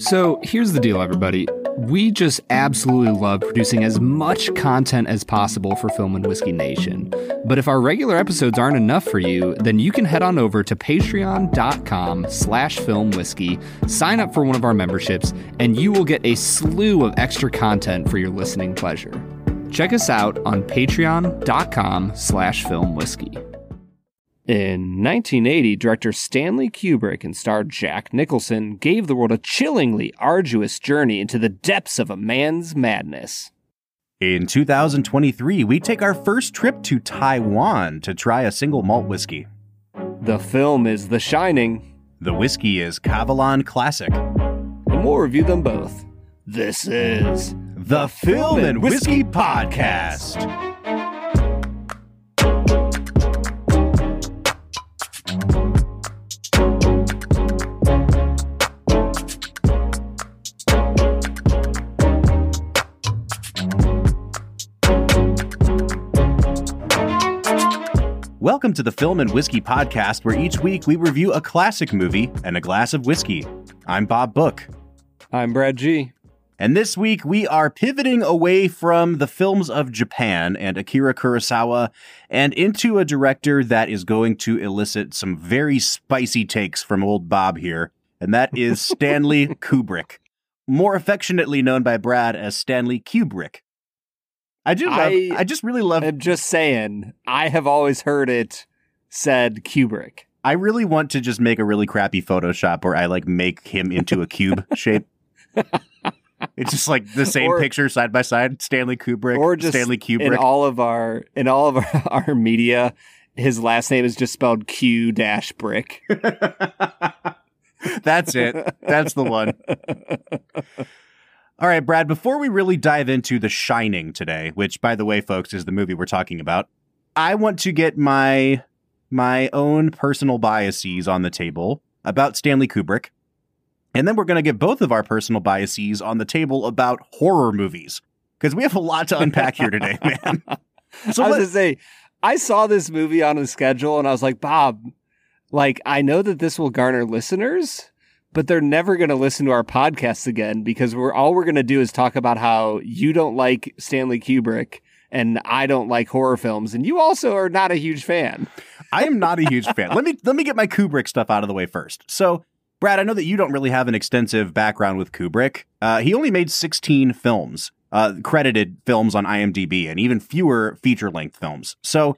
So here's the deal, everybody. We just absolutely love producing as much content as possible for Film and Whiskey Nation. But if our regular episodes aren't enough for you, then you can head on over to patreon.com slash filmwhiskey, sign up for one of our memberships, and you will get a slew of extra content for your listening pleasure. Check us out on patreon.com slash filmwhiskey. In 1980, director Stanley Kubrick and star Jack Nicholson gave the world a chillingly arduous journey into the depths of a man's madness. In 2023, we take our first trip to Taiwan to try a single malt whiskey. The film is The Shining, The whiskey is Kavalan Classic. and we'll review them both. This is The Film and Whiskey Podcast. Welcome to the Film and Whiskey Podcast, where each week we review a classic movie and a glass of whiskey. I'm Bob Book. I'm Brad G. And this week we are pivoting away from the films of Japan and Akira Kurosawa and into a director that is going to elicit some very spicy takes from old Bob here, and that is Stanley Kubrick, more affectionately known by Brad as Stanley Kubrick. I do love, I, I just really love I'm just saying, I have always heard it said Kubrick. I really want to just make a really crappy Photoshop where I like make him into a cube shape. It's just like the same Or- picture side by side. Stanley Kubrick, or just Stanley in all of our in all of our, our media, his last name is just spelled Q dash brick. That's it. That's the one. All right, Brad, before we really dive into The Shining today, which by the way, folks, is the movie we're talking about, I want to get my my own personal biases on the table about Stanley Kubrick. And then we're going to get both of our personal biases on the table about horror movies because we have a lot to unpack here today, man. So I was let- gonna say, I saw this movie on the schedule and I was like, Bob, like I know that this will garner listeners, but they're never gonna listen to our podcasts again because we're all we're gonna do is talk about how you don't like Stanley Kubrick and I don't like horror films, and you also are not a huge fan. I am not a huge fan. Let me let me get my Kubrick stuff out of the way first. So, Brad, I know that you don't really have an extensive background with Kubrick. Uh, he only made 16 films, uh, credited films on IMDb, and even fewer feature length films. So,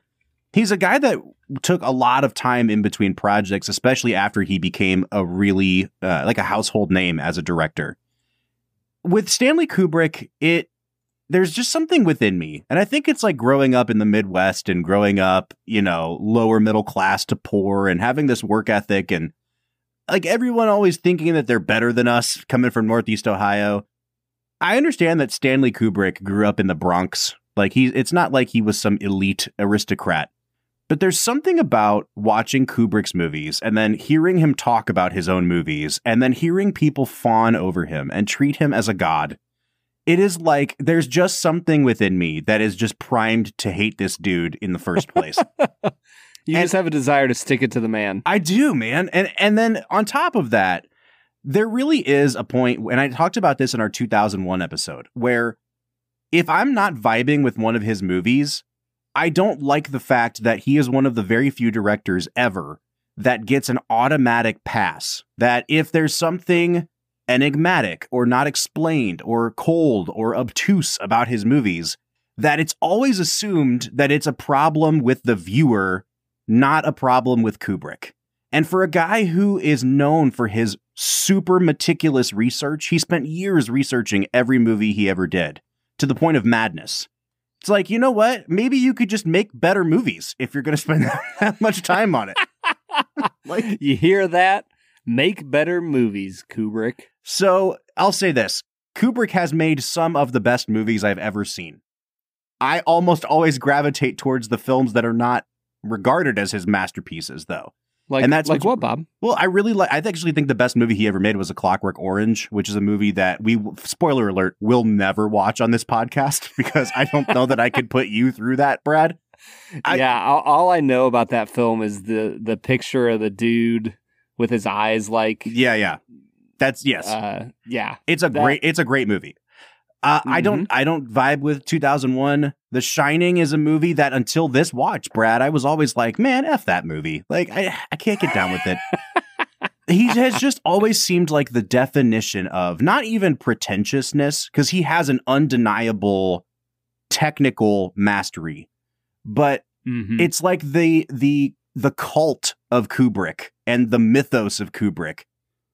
he's a guy that took a lot of time in between projects, especially after he became a really uh, like a household name as a director. With Stanley Kubrick, it there's just something within me. And I think it's like growing up in the Midwest and growing up, you know, lower middle class to poor and having this work ethic and like everyone always thinking that they're better than us coming from Northeast Ohio. I understand that Stanley Kubrick grew up in the Bronx. Like he it's not like he was some elite aristocrat. But there's something about watching Kubrick's movies and then hearing him talk about his own movies and then hearing people fawn over him and treat him as a god it is like there's just something within me that is just primed to hate this dude in the first place. You And- just have a desire to stick it to the man. I do, man. And and then on top of that, there really is a point and I talked about this in our 2001 episode where if I'm not vibing with one of his movies, I don't like the fact that he is one of the very few directors ever that gets an automatic pass. That if there's something enigmatic or not explained or cold or obtuse about his movies, that it's always assumed that it's a problem with the viewer, not a problem with Kubrick. And for a guy who is known for his super meticulous research, he spent years researching every movie he ever did to the point of madness. It's like, you know what? Maybe you could just make better movies if you're going to spend that much time on it. like, You hear that? Make better movies, Kubrick. So I'll say this Kubrick has made some of the best movies I've ever seen. I almost always gravitate towards the films that are not regarded as his masterpieces, though. Like, And that's like what, Bob? Well, I really like. I actually think the best movie he ever made was A Clockwork Orange, which is a movie that we, spoiler alert, will never watch on this podcast because I don't know that I could put you through that, Brad. I- yeah, all, all I know about that film is the the picture of the dude with his eyes like Yeah, yeah. That's yes. Uh, yeah. it's a that- great it's a great movie. Uh, I don't I don't vibe with 2001. The Shining is a movie that until this watch, Brad, I was always like, man, f that movie. Like I I can't get down with it. he has just always seemed like the definition of not even pretentiousness because he has an undeniable technical mastery, but Mhm. it's like the the the cult of Kubrick and the mythos of Kubrick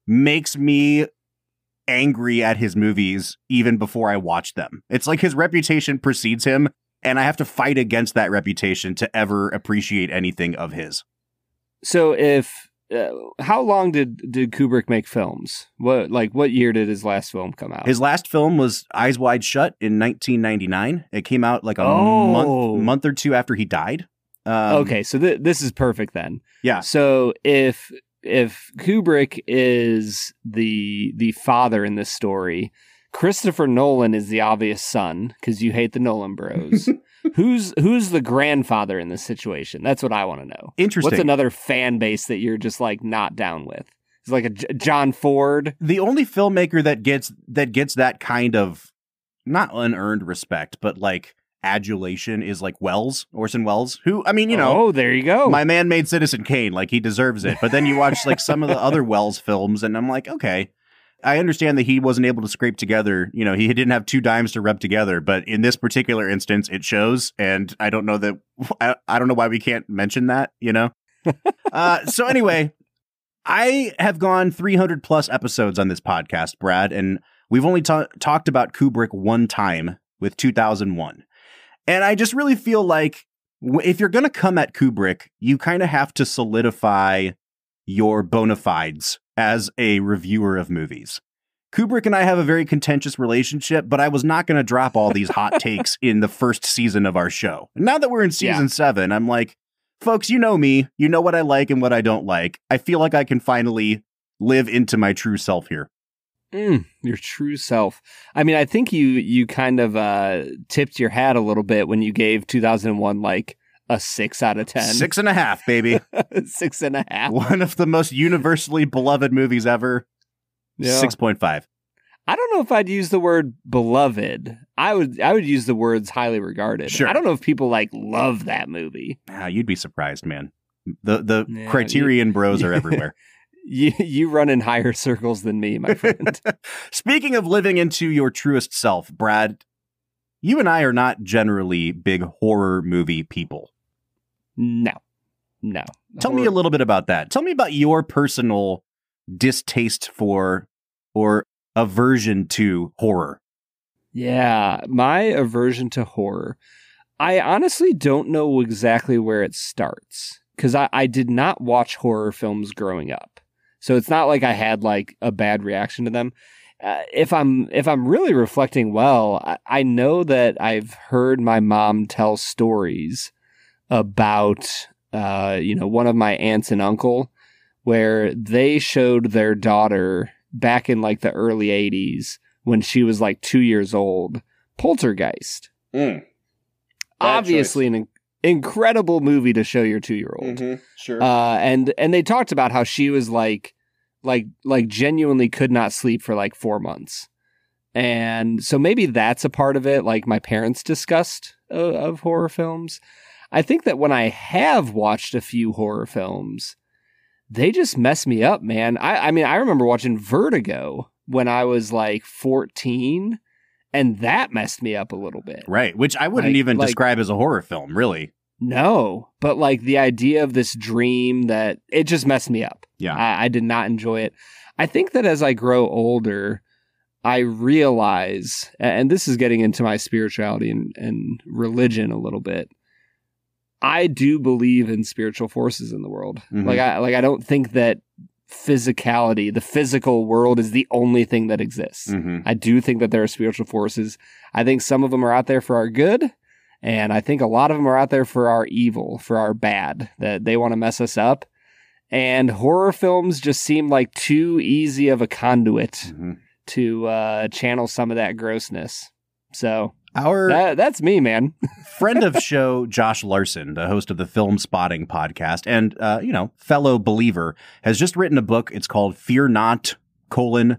makes me angry at his movies even before I watch them. It's like his reputation precedes him and I have to fight against that reputation to ever appreciate anything of his. So if uh, how long did did Kubrick make films? What like what year did his last film come out? His last film was Eyes Wide Shut in 1999. It came out like a Oh. month month or two after he died. Um, okay, so th- this is perfect then. Yeah. So if if Kubrick is the the father in this story, Christopher Nolan is the obvious son because you hate the Nolan Bros. who's who's the grandfather in this situation? That's what I want to know. Interesting. What's another fan base that you're just like not down with? It's like a J- John Ford. the only filmmaker that gets that gets that kind of not unearned respect, but like adulation is like Welles, Orson Welles, who I mean, you know, oh, there you go. my man made Citizen Kane, like he deserves it. But then you watch like some of the other Welles films, and I'm like, okay, I understand that he wasn't able to scrape together. You know, he didn't have two dimes to rub together, but in this particular instance, it shows. And I don't know that I, I don't know why we can't mention that. You know. uh, so anyway, I have gone 300 plus episodes on this podcast, Brad, and we've only ta- talked about Kubrick one time with 2001. And I just really feel like if you're going to come at Kubrick, you kind of have to solidify your bona fides as a reviewer of movies. Kubrick and I have a very contentious relationship, but I was not going to drop all these hot takes in the first season of our show. Now that we're in season Yeah. seven, I'm like, folks, you know me. You know what I like and what I don't like. I feel like I can finally live into my true self here. Mm, your true self. I mean, I think you you kind of uh, tipped your hat a little bit when you gave 2001 like a six out of ten. Six and a half, baby. Six and a half. One of the most universally beloved movies ever. Yeah. 6.5. I don't know if I'd use the word beloved. I would I would use the words highly regarded. Sure. I don't know if people like love that movie. Ah, you'd be surprised, man. The the Yeah, Criterion bros are everywhere. You you run in higher circles than me, my friend. Speaking of living into your truest self, Brad, you and I are not generally big horror movie people. no. No. Tell me a little bit about that. Tell me about your personal distaste for or aversion to horror. Yeah, my aversion to horror. I honestly don't know exactly where it starts because I, I did not watch horror films growing up, so it's not like I had like a bad reaction to them. Uh, if I'm if I'm really reflecting well, I, I know that I've heard my mom tell stories about uh, you know one of my aunts and uncle where they showed their daughter back in like the early 80s when she was like two years old poltergeist. Obviously an in- incredible movie to show your two year old Sure. uh, and and they talked about how she was like like like genuinely could not sleep for like four months. And so maybe that's a part of it like my parents discussed of, of horror films. I think that when i have watched a few horror films they just mess me up man. I i mean i remember watching vertigo when i was like 14 and that messed me up a little bit right, which I wouldn't like- even like- describe as a horror film, really. no, but like the idea of this dream that it just messed me up. Yeah. I, I did not enjoy it. I think that as I grow older, I realize, and this is getting into my spirituality and, and religion a little bit. I do believe in spiritual forces in the world. Mhm. Like I like I don't think that physicality, the physical world is the only thing that exists. Mhm. I do think that there are spiritual forces. I think some of them are out there for our good, and I think a lot of them are out there for our evil, for our bad, that they want to mess us up. And horror films just seem like too easy of a conduit Mhm. to uh, channel some of that grossness. So Our that, that's me, man. friend of show Josh Larsen, the host of the Film Spotting podcast, and uh, you know fellow believer, has just written a book. It's called "Fear Not." colon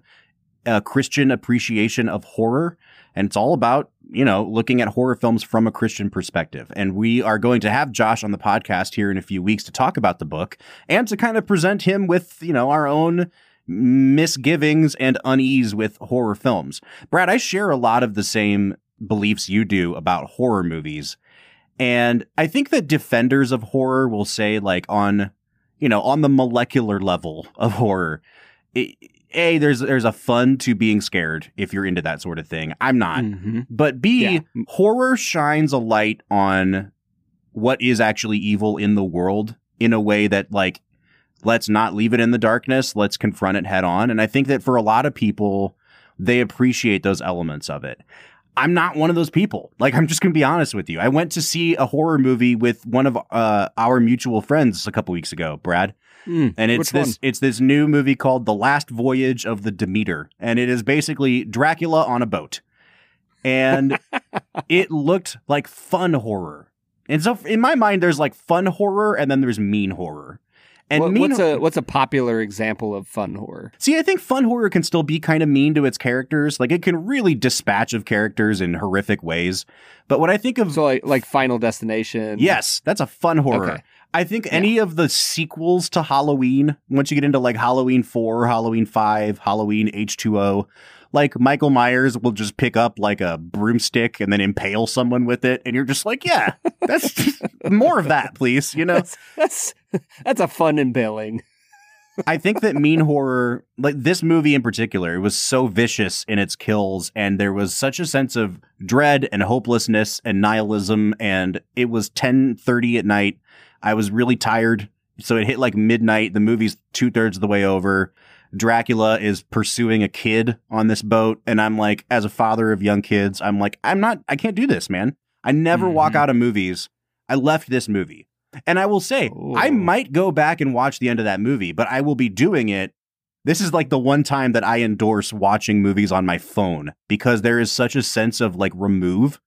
a Christian appreciation of horror. And it's all about, you know, looking at horror films from a Christian perspective. And we are going to have Josh on the podcast here in a few weeks to talk about the book and to kind of present him with, you know, our own misgivings and unease with horror films. Brad, I share a lot of the same beliefs you do about horror movies. And I think that defenders of horror will say, like, on, you know, on the molecular level of horror, it, a there's there's a fun to being scared if you're into that sort of thing. I'm not. Mhm. But B Yeah. horror shines a light on what is actually evil in the world in a way that like let's not leave it in the darkness, let's confront it head on. And I think that for a lot of people they appreciate those elements of it. I'm not one of those people. Like I'm just going to be honest with you. I went to see a horror movie with one of uh, our mutual friends a couple weeks ago, Brad Mm. and it's this one? it's this new movie called The Last Voyage of the Demeter, and it is basically Dracula on a boat, and it looked like fun horror. And so, in my mind, there's like fun horror, and then there's mean horror. And What- mean what's a what's a popular example of fun horror? See, I think fun horror can still be kind of mean to its characters. Like it can really dispatch of characters in horrific ways. But when I think of So like like Final Destination. Yes, that's a fun horror. Okay. I think any of the sequels to Halloween, once you get into like Halloween 4, Halloween 5, Halloween H2O, like Michael Myers will just pick up like a broomstick and then impale someone with it. And you're just like, yeah, that's more of that, please. You know, That's that's that's a fun impaling. I think that mean horror, like this movie in particular, it was so vicious in its kills, and there was such a sense of dread and hopelessness and nihilism. And it was ten thirty at night. I was really tired, so it hit like midnight. The movie's two thirds of the way over. Dracula is pursuing a kid on this boat, and I'm like, as a father of young kids, I'm like, I'm not, I can't do this, man. I never walk Mhm. out of movies. I left this movie. And I will say, I might go back and watch the end of that movie, but I will be doing it. This is like the one time that I endorse watching movies on my phone because there is such a sense of like remove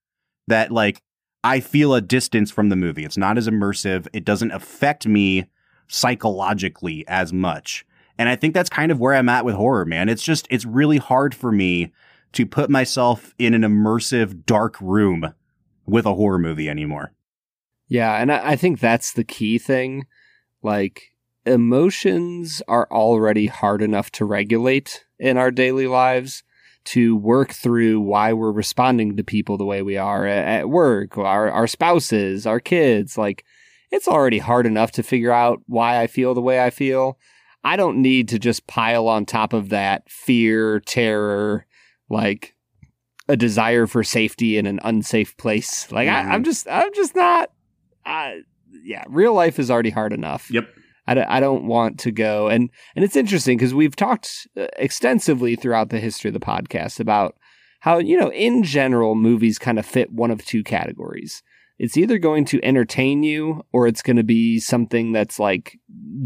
that like I feel a distance from the movie. It's not as immersive. It doesn't affect me psychologically as much. And I think that's kind of where I'm at with horror, man. It's just, it's really hard for me to put myself in an immersive dark room with a horror movie anymore. Yeah, and I, I think that's the key thing. Like emotions are already hard enough to regulate in our daily lives to work through why we're responding to people the way we are at, work, our our spouses, our kids. Like it's already hard enough to figure out why I feel the way I feel. I don't need to just pile on top of that fear, terror, like a desire for safety in an unsafe place. Like Mhm. I, I'm just, I'm just not. Uh, yeah, real life is already hard enough. Yep. I, don't- I don't want to go and and it's interesting because we've talked uh, extensively throughout the history of the podcast about how you know in general movies kind of fit one of two categories. It's either going to entertain you or it's going to be something that's like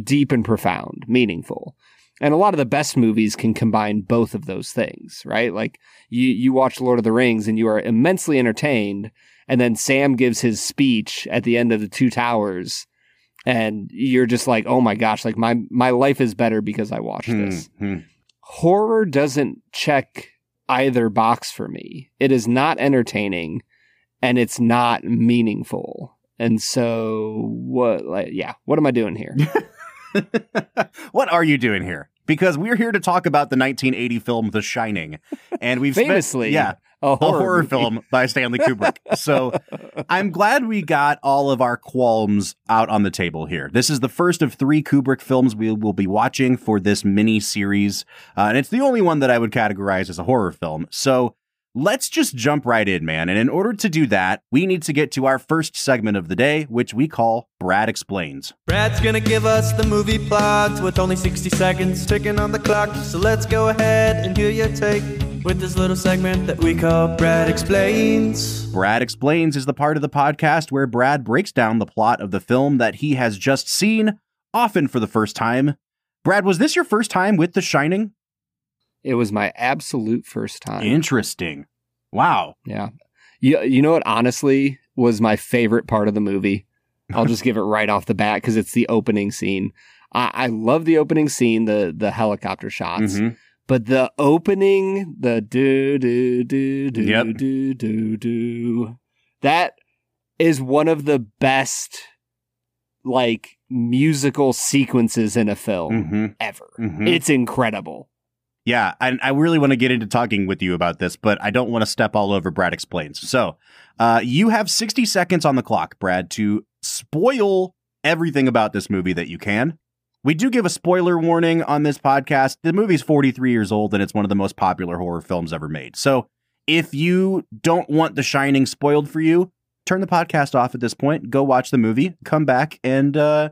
deep and profound, meaningful. And a lot of the best movies can combine both of those things, right? Like you you watch Lord of the Rings and you are immensely entertained and then Sam gives his speech at the end of the Two Towers and you're just like, "Oh my gosh, like my my life is better because I watched this." Hmm, hmm. Horror doesn't check either box for me. It is not entertaining and it's not meaningful. And so what like yeah, what am I doing here? what are you doing here? Because we're here to talk about the 1980 film The Shining, and we've spent- Famously, yeah, A a horror film by Stanley Kubrick. So I'm glad we got all of our qualms out on the table here. This is the first of three Kubrick films we will be watching for this mini series, uh, and it's the only one that I would categorize as a horror film. So let's just jump right in, man. And in order to do that, we need to get to our first segment of the day, which we call Brad Explains. Brad's gonna give us the movie plot with only 60 seconds ticking on the clock. So let's go ahead and hear your take with this little segment that we call Brad Explains. Brad Explains is the part of the podcast where Brad breaks down the plot of the film that he has just seen, often for the first time. Brad, was this your first time with The Shining? It was my absolute first time. Interesting. Wow. Yeah. You, you know what, honestly, was my favorite part of the movie? I'll just give it right off the bat because it's the opening scene. I, I love the opening scene, the the helicopter shots. Mhm. But the opening, the do do do do Yep. do do do, that is one of the best like musical sequences in a film Mm-hmm. ever. Mhm. It's incredible. Yeah, and I really want to get into talking with you about this, but I don't want to step all over Brad explains. So, uh, you have 60 seconds on the clock, Brad, to spoil everything about this movie that you can. We do give a spoiler warning on this podcast. The movie's 43 years old and it's one of the most popular horror films ever made. So, if you don't want The Shining spoiled for you, turn the podcast off at this point, go watch the movie, come back and uh,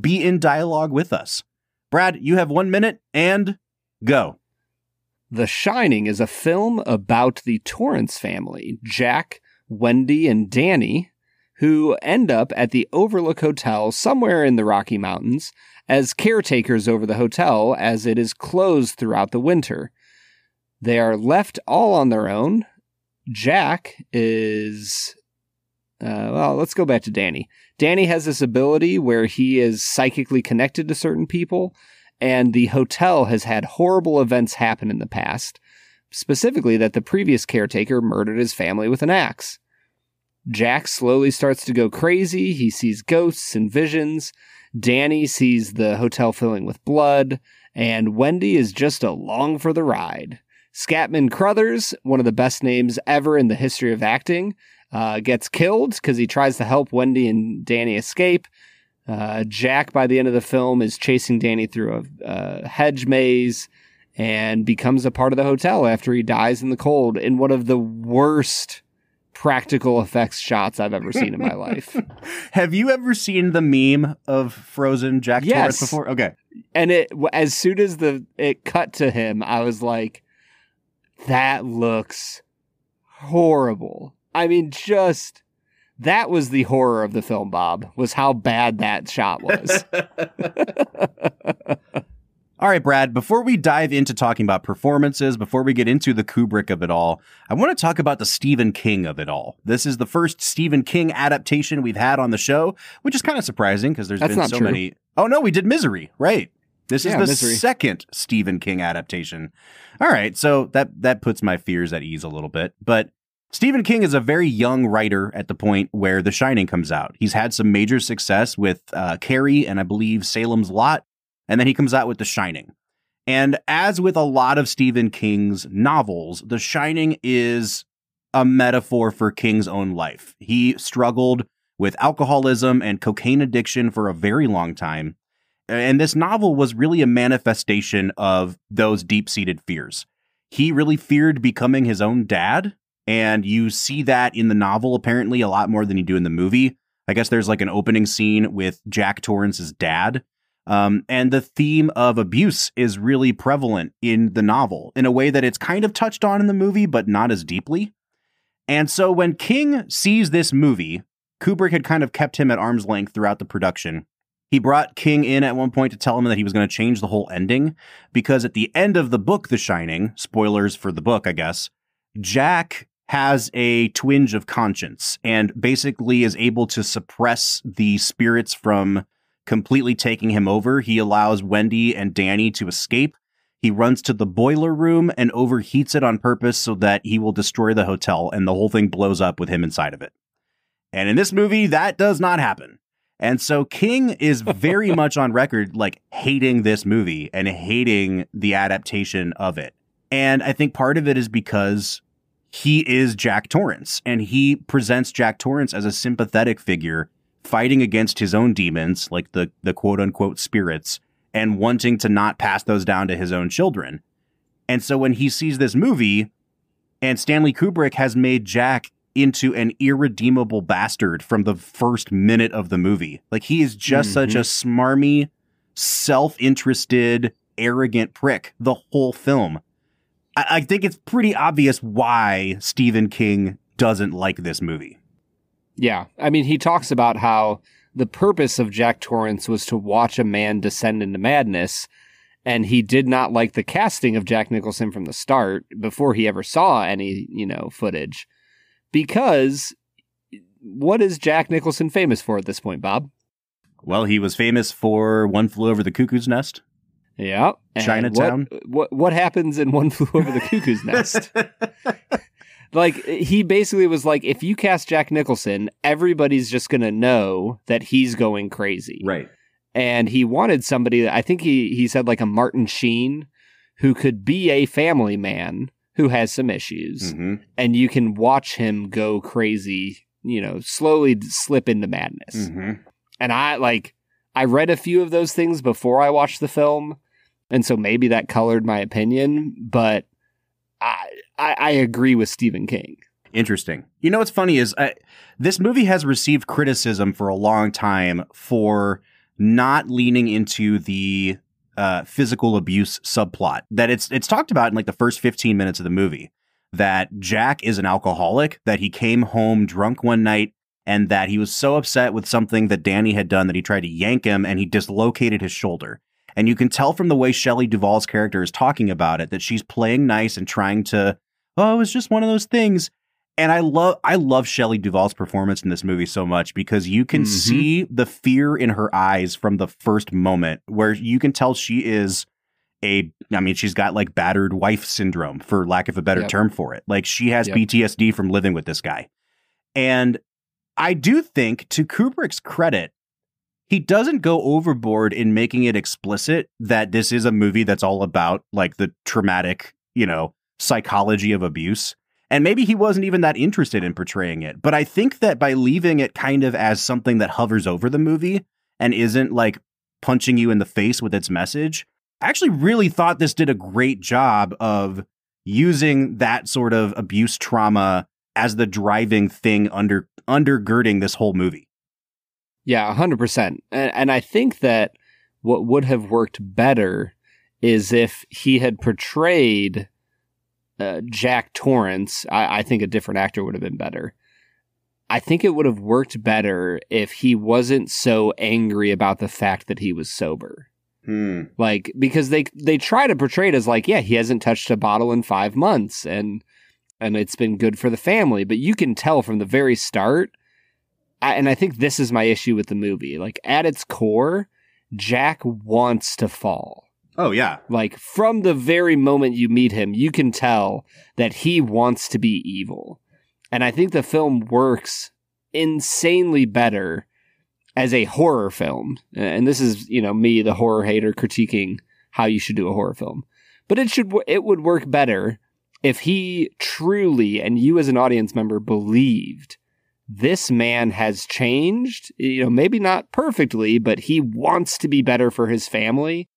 be in dialogue with us. Brad, you have one minute and go. The Shining is a film about the Torrance family, Jack, Wendy, and Danny, who end up at the Overlook Hotel somewhere in the Rocky Mountains as caretakers over the hotel as it is closed throughout the winter. They are left all on their own. Jack is. Uh, well, let's go back to Danny. Danny has this ability where he is psychically connected to certain people, and the hotel has had horrible events happen in the past, specifically that the previous caretaker murdered his family with an axe. Jack slowly starts to go crazy. He sees ghosts and visions. Danny sees the hotel filling with blood, and Wendy is just along for the ride. Scatman Crothers, one of the best names ever in the history of acting, uh, gets killed because he tries to help Wendy and Danny escape. Uh, Jack, by the end of the film, is chasing Danny through a, a hedge maze and becomes a part of the hotel after he dies in the cold in one of the worst practical effects shots I've ever seen in my life. Have you ever seen the meme of Frozen Jack Yes. Torrance before? Okay. And it as soon as the it cut to him, I was like, that looks horrible. I mean, just that was the horror of the film, Bob, was how bad that shot was. All right, Brad, before we dive into talking about performances, before we get into the Kubrick of it all, I want to talk about the Stephen King of it all. This is the first Stephen King adaptation we've had on the show, which is kind of surprising because there's That's been not so true. many. Oh, no, we did Misery, right? This is the Misery. second Stephen King adaptation. All right, so that that puts my fears at ease a little bit, but Stephen King is a very young writer at the point where The Shining comes out. He's had some major success with uh, Carrie and I believe Salem's Lot, and then he comes out with The Shining. And as with a lot of Stephen King's novels, The Shining is a metaphor for King's own life. He struggled with alcoholism and cocaine addiction for a very long time. And this novel was really a manifestation of those deep seated fears. He really feared becoming his own dad. And you see that in the novel, apparently, a lot more than you do in the movie. I guess there's like an opening scene with Jack Torrance's dad. Um, and the theme of abuse is really prevalent in the novel in a way that it's kind of touched on in the movie, but not as deeply. And so when King sees this movie, Kubrick had kind of kept him at arm's length throughout the production. He brought King in at one point to tell him that he was going to change the whole ending because at the end of the book, The Shining, spoilers for the book, I guess, Jack has a twinge of conscience and basically is able to suppress the spirits from completely taking him over. He allows Wendy and Danny to escape. He runs to the boiler room and overheats it on purpose so that he will destroy the hotel and the whole thing blows up with him inside of it. And in this movie, that does not happen. And so King is very much on record like hating this movie and hating the adaptation of it. And I think part of it is because he is Jack Torrance and he presents Jack Torrance as a sympathetic figure fighting against his own demons, like the, the quote unquote spirits, and wanting to not pass those down to his own children. And so when he sees this movie, and Stanley Kubrick has made Jack into an irredeemable bastard from the first minute of the movie. Like he is just such mm-hmm. a smarmy, self-interested, arrogant prick the whole film. I, I think it's pretty obvious why Stephen King doesn't like this movie. Yeah. I mean, he talks about how the purpose of Jack Torrance was to watch a man descend into madness. And he did not like the casting of Jack Nicholson from the start before he ever saw any, you know, footage. Because what is Jack Nicholson famous for at this point, Bob? Well, he was famous for One Flew Over the Cuckoo's Nest. Yeah. Chinatown. What, what what happens in One Flew Over the Cuckoo's Nest? like he basically was like, if you cast Jack Nicholson, everybody's just gonna know that he's going crazy. right. And he wanted somebody. That I think he he said like a Martin Sheen, who could be a family man who has some issues, hmm and you can watch him go crazy. You know, slowly d- slip into madness. hmm And I like I read a few of those things before I watched the film, and so maybe that colored my opinion. But I I, I agree with Stephen King. Interesting. You know what's funny is uh, this movie has received criticism for a long time for not leaning into the uh, physical abuse subplot. That it's it's talked about in like the first 15 minutes of the movie that Jack is an alcoholic, that he came home drunk one night and that he was so upset with something that Danny had done that he tried to yank him and he dislocated his shoulder. And you can tell from the way Shelley Duvall's character is talking about it that she's playing nice and trying to, oh, it was just one of those things. And I love I love Shelley Duvall's performance in this movie so much because you can Mhm. see the fear in her eyes from the first moment where you can tell she is a I mean she's got like battered wife syndrome for lack of a better Yep. term for it. Like she has Yep. PTSD from living with this guy. And I do think to Kubrick's credit he doesn't go overboard in making it explicit that this is a movie that's all about like the traumatic, you know, psychology of abuse. And maybe he wasn't even that interested in portraying it. But I think that by leaving it kind of as something that hovers over the movie and isn't like punching you in the face with its message, I actually really thought this did a great job of using that sort of abuse trauma as the driving thing under undergirding this whole movie. Yeah, hundred percent. And and I think that what would have worked better is if he had portrayed uh, Jack Torrance. I, I think a different actor would have been better. I think it would have worked better if he wasn't so angry about the fact that he was sober. Hmm. like because they they try to portray it as like yeah he hasn't touched a bottle in five months and and it's been good for the family but you can tell from the very start I, and i think this is my issue with the movie. Like at its core jack wants to fall. Oh yeah. like from the very moment you meet him you can tell that he wants to be evil. And i think the film works insanely better as a horror film. And this is you know me the horror hater critiquing how you should do a horror film. But it should it would work better if he truly and you as an audience member believed this man has changed you know maybe not perfectly but he wants to be better for his family.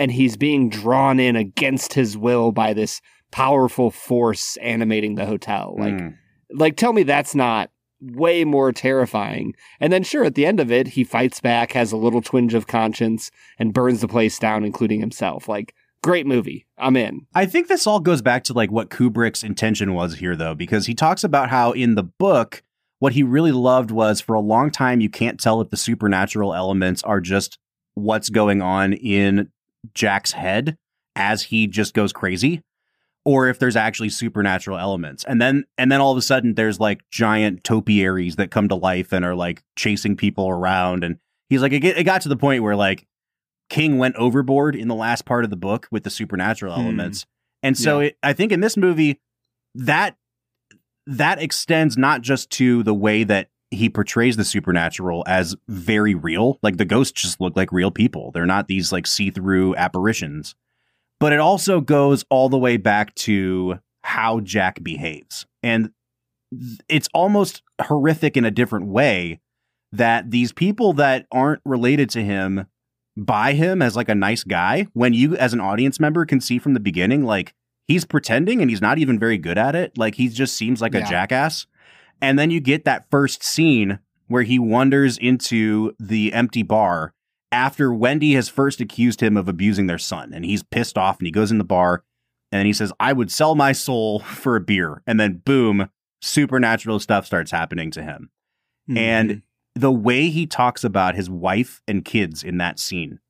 And he's being drawn in against his will by this powerful force animating the hotel. Like Hmm. like tell me that's not way more terrifying. And then sure at the end of it he fights back has a little twinge of conscience and burns the place down including himself. Like great movie. I'm in. I think this all goes back to like what Kubrick's intention was here though because he talks about how in the book what he really loved was for a long time you can't tell if the supernatural elements are just what's going on in Jack's head as he just goes crazy or if there's actually supernatural elements. And then and then all of a sudden there's like giant topiaries that come to life and are like chasing people around and he's like it, it got to the point where like King went overboard in the last part of the book with the supernatural Hmm. elements. And so it, I think in this movie that that extends not just to the way that he portrays the supernatural as very real, like the ghosts just look like real people. They're not these like see-through apparitions. But it also goes all the way back to how Jack behaves. And it's almost horrific in a different way that these people that aren't related to him buy him as like a nice guy when you as an audience member can see from the beginning like he's pretending and he's not even very good at it. Like he just seems like a jackass. And then you get that first scene where he wanders into the empty bar after Wendy has first accused him of abusing their son. And he's pissed off and he goes in the bar and he says I would sell my soul for a beer. And then boom supernatural stuff starts happening to him. And mm-hmm. the way he talks about his wife and kids in that scene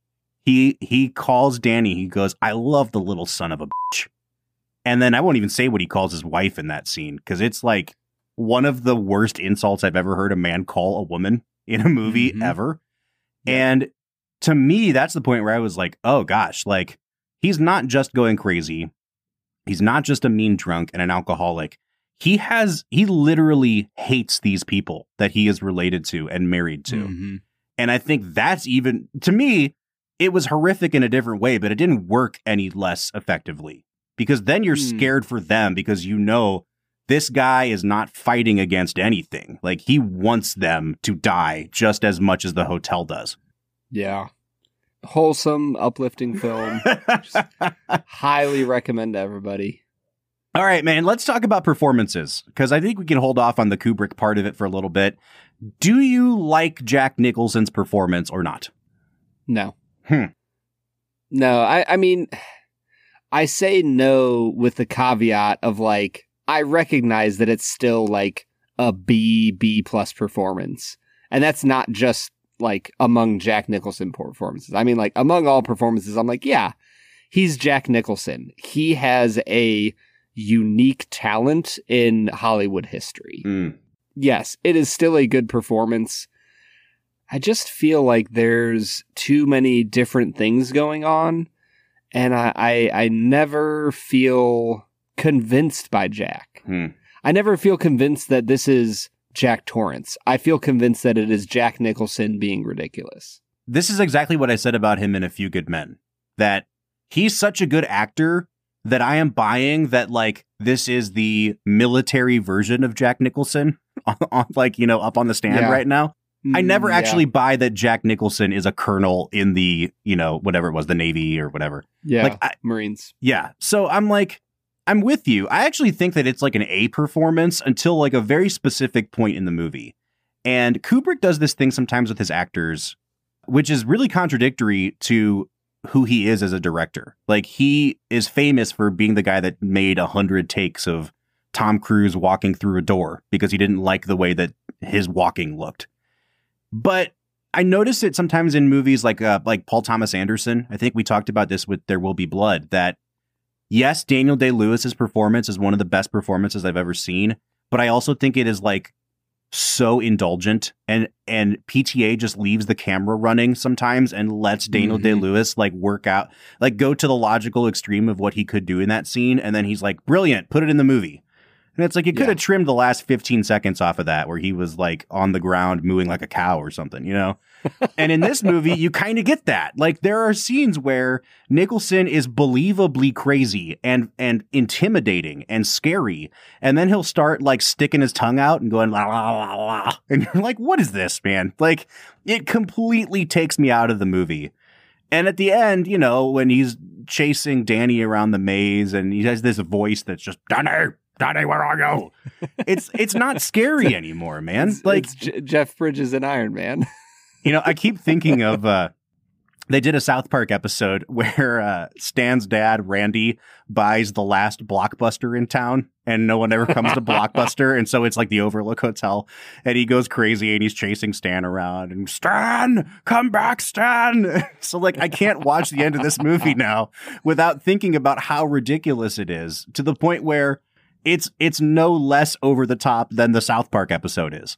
he he calls danny. He goes i love the little son of a bitch and then i won't even say what he calls his wife in that scene because it's like one of the worst insults i've ever heard a man call a woman in a movie Mhm. ever Yeah. and to me, that's the point where I was like, oh gosh, like he's not just going crazy. He's not just a mean drunk and an alcoholic. He has, he literally hates these people that he is related to and married to. Mhm. And I think that's even, to me, it was horrific in a different way, but it didn't work any less effectively because then you're Hmm. scared for them because you know this guy is not fighting against anything. Like he wants them to die just as much as the hotel does. Yeah. Wholesome, uplifting film. Highly recommend to everybody. All right, man, let's talk about performances because I think we can hold off on the Kubrick part of it for a little bit. Do you like Jack Nicholson's performance or not? No. Hmm. No, I, I mean, I say no with the caveat of like, I recognize that it's still like a B, B plus performance. And that's not just like among Jack Nicholson performances. I mean, like among all performances, I'm like, yeah, he's Jack Nicholson. He has a unique talent in Hollywood history mm. yes, it is still a good performance. I just feel like there's too many different things going on, and I I, I never feel convinced by Jack. Hmm. I never feel convinced that this is Jack Torrance. I feel convinced that it is Jack Nicholson being ridiculous. This is exactly what I said about him in A Few Good Men. That he's such a good actor that I am buying that like this is the military version of Jack Nicholson on, on like you know up on the stand Yeah. right now. I never Mm, yeah. actually buy that Jack Nicholson is a colonel in the you know whatever it was the Navy or whatever. yeah like, I- Marines. Yeah. So I'm like, I'm with you. I actually think that it's like an A performance until like a very specific point in the movie. And Kubrick does this thing sometimes with his actors, which is really contradictory to who he is as a director. Like he is famous for being the guy that made a hundred takes of Tom Cruise walking through a door because he didn't like the way that his walking looked. But I notice it sometimes in movies like uh, like Paul Thomas Anderson. I think we talked about this with There Will Be Blood. That yes, Daniel Day Lewis's performance is one of the best performances I've ever seen, but I also think it is like so indulgent and and PTA just leaves the camera running sometimes and lets Daniel Mhm. Day Lewis like work out like go to the logical extreme of what he could do in that scene and then he's like brilliant put it in the movie and it's like you could Yeah. have trimmed the last 15 seconds off of that where he was like on the ground mooing like a cow or something you know? And in this movie you kind of get that. Like there are scenes where Nicholson is believably crazy and and intimidating and scary and then he'll start like sticking his tongue out and going la la la la. And you're like what is this man? Like it completely takes me out of the movie. And at the end you know when he's chasing Danny around the maze and he has this voice that's just Danny Danny where are you it's it's not scary anymore man It's- like it's J- Jeff Bridges and Iron Man. you know, I keep thinking of uh they did a South Park episode where uh Stan's dad, Randy, buys the last blockbuster in town and no one ever comes to Blockbuster. And so it's like the Overlook Hotel. And he goes crazy and he's chasing Stan around and Stan, come back, Stan. so like I can't watch the end of this movie now without thinking about how ridiculous it is to the point where it's it's no less over the top than the South Park episode is.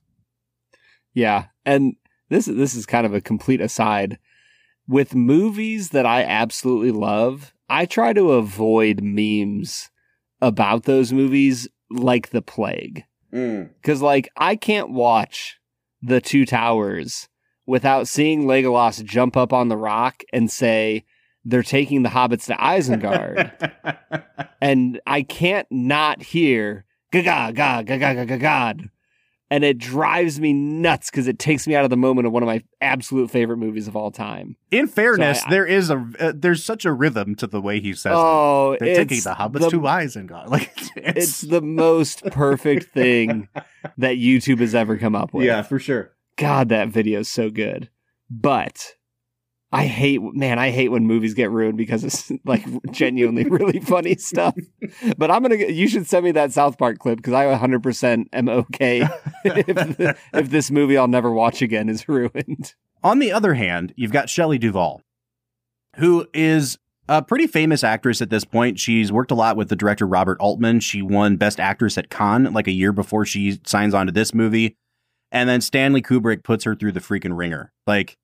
Yeah, and this this is kind of a complete aside. With movies that I absolutely love, I try to avoid memes about those movies like the plague. Hmm. Cuz like I can't watch The Two Towers without seeing Legolas jump up on the rock and say they're taking the hobbits to Isengard. and I can't not hear gaga ga ga ga ga ga god. And it drives me nuts because it takes me out of the moment of one of my absolute favorite movies of all time. In fairness, So I- there is a uh, there's such a rhythm to the way he says it. oh, They're taking the hobbits the, to Isengard. Like it's, It's the most perfect thing that YouTube has ever come up with. Yeah, for sure. God, that video is so good. But I hate, man, I hate when movies get ruined because it's like genuinely really funny stuff. But I'm gonna, get, you should send me that South Park clip because I 100% am okay if the, if this movie I'll never watch again is ruined. On the other hand, you've got Shelley Duvall, who is a pretty famous actress at this point. She's worked a lot with the director Robert Altman. She won Best Actress at Cannes like a year before she signs on to this movie. And then Stanley Kubrick puts her through the freaking ringer. Like,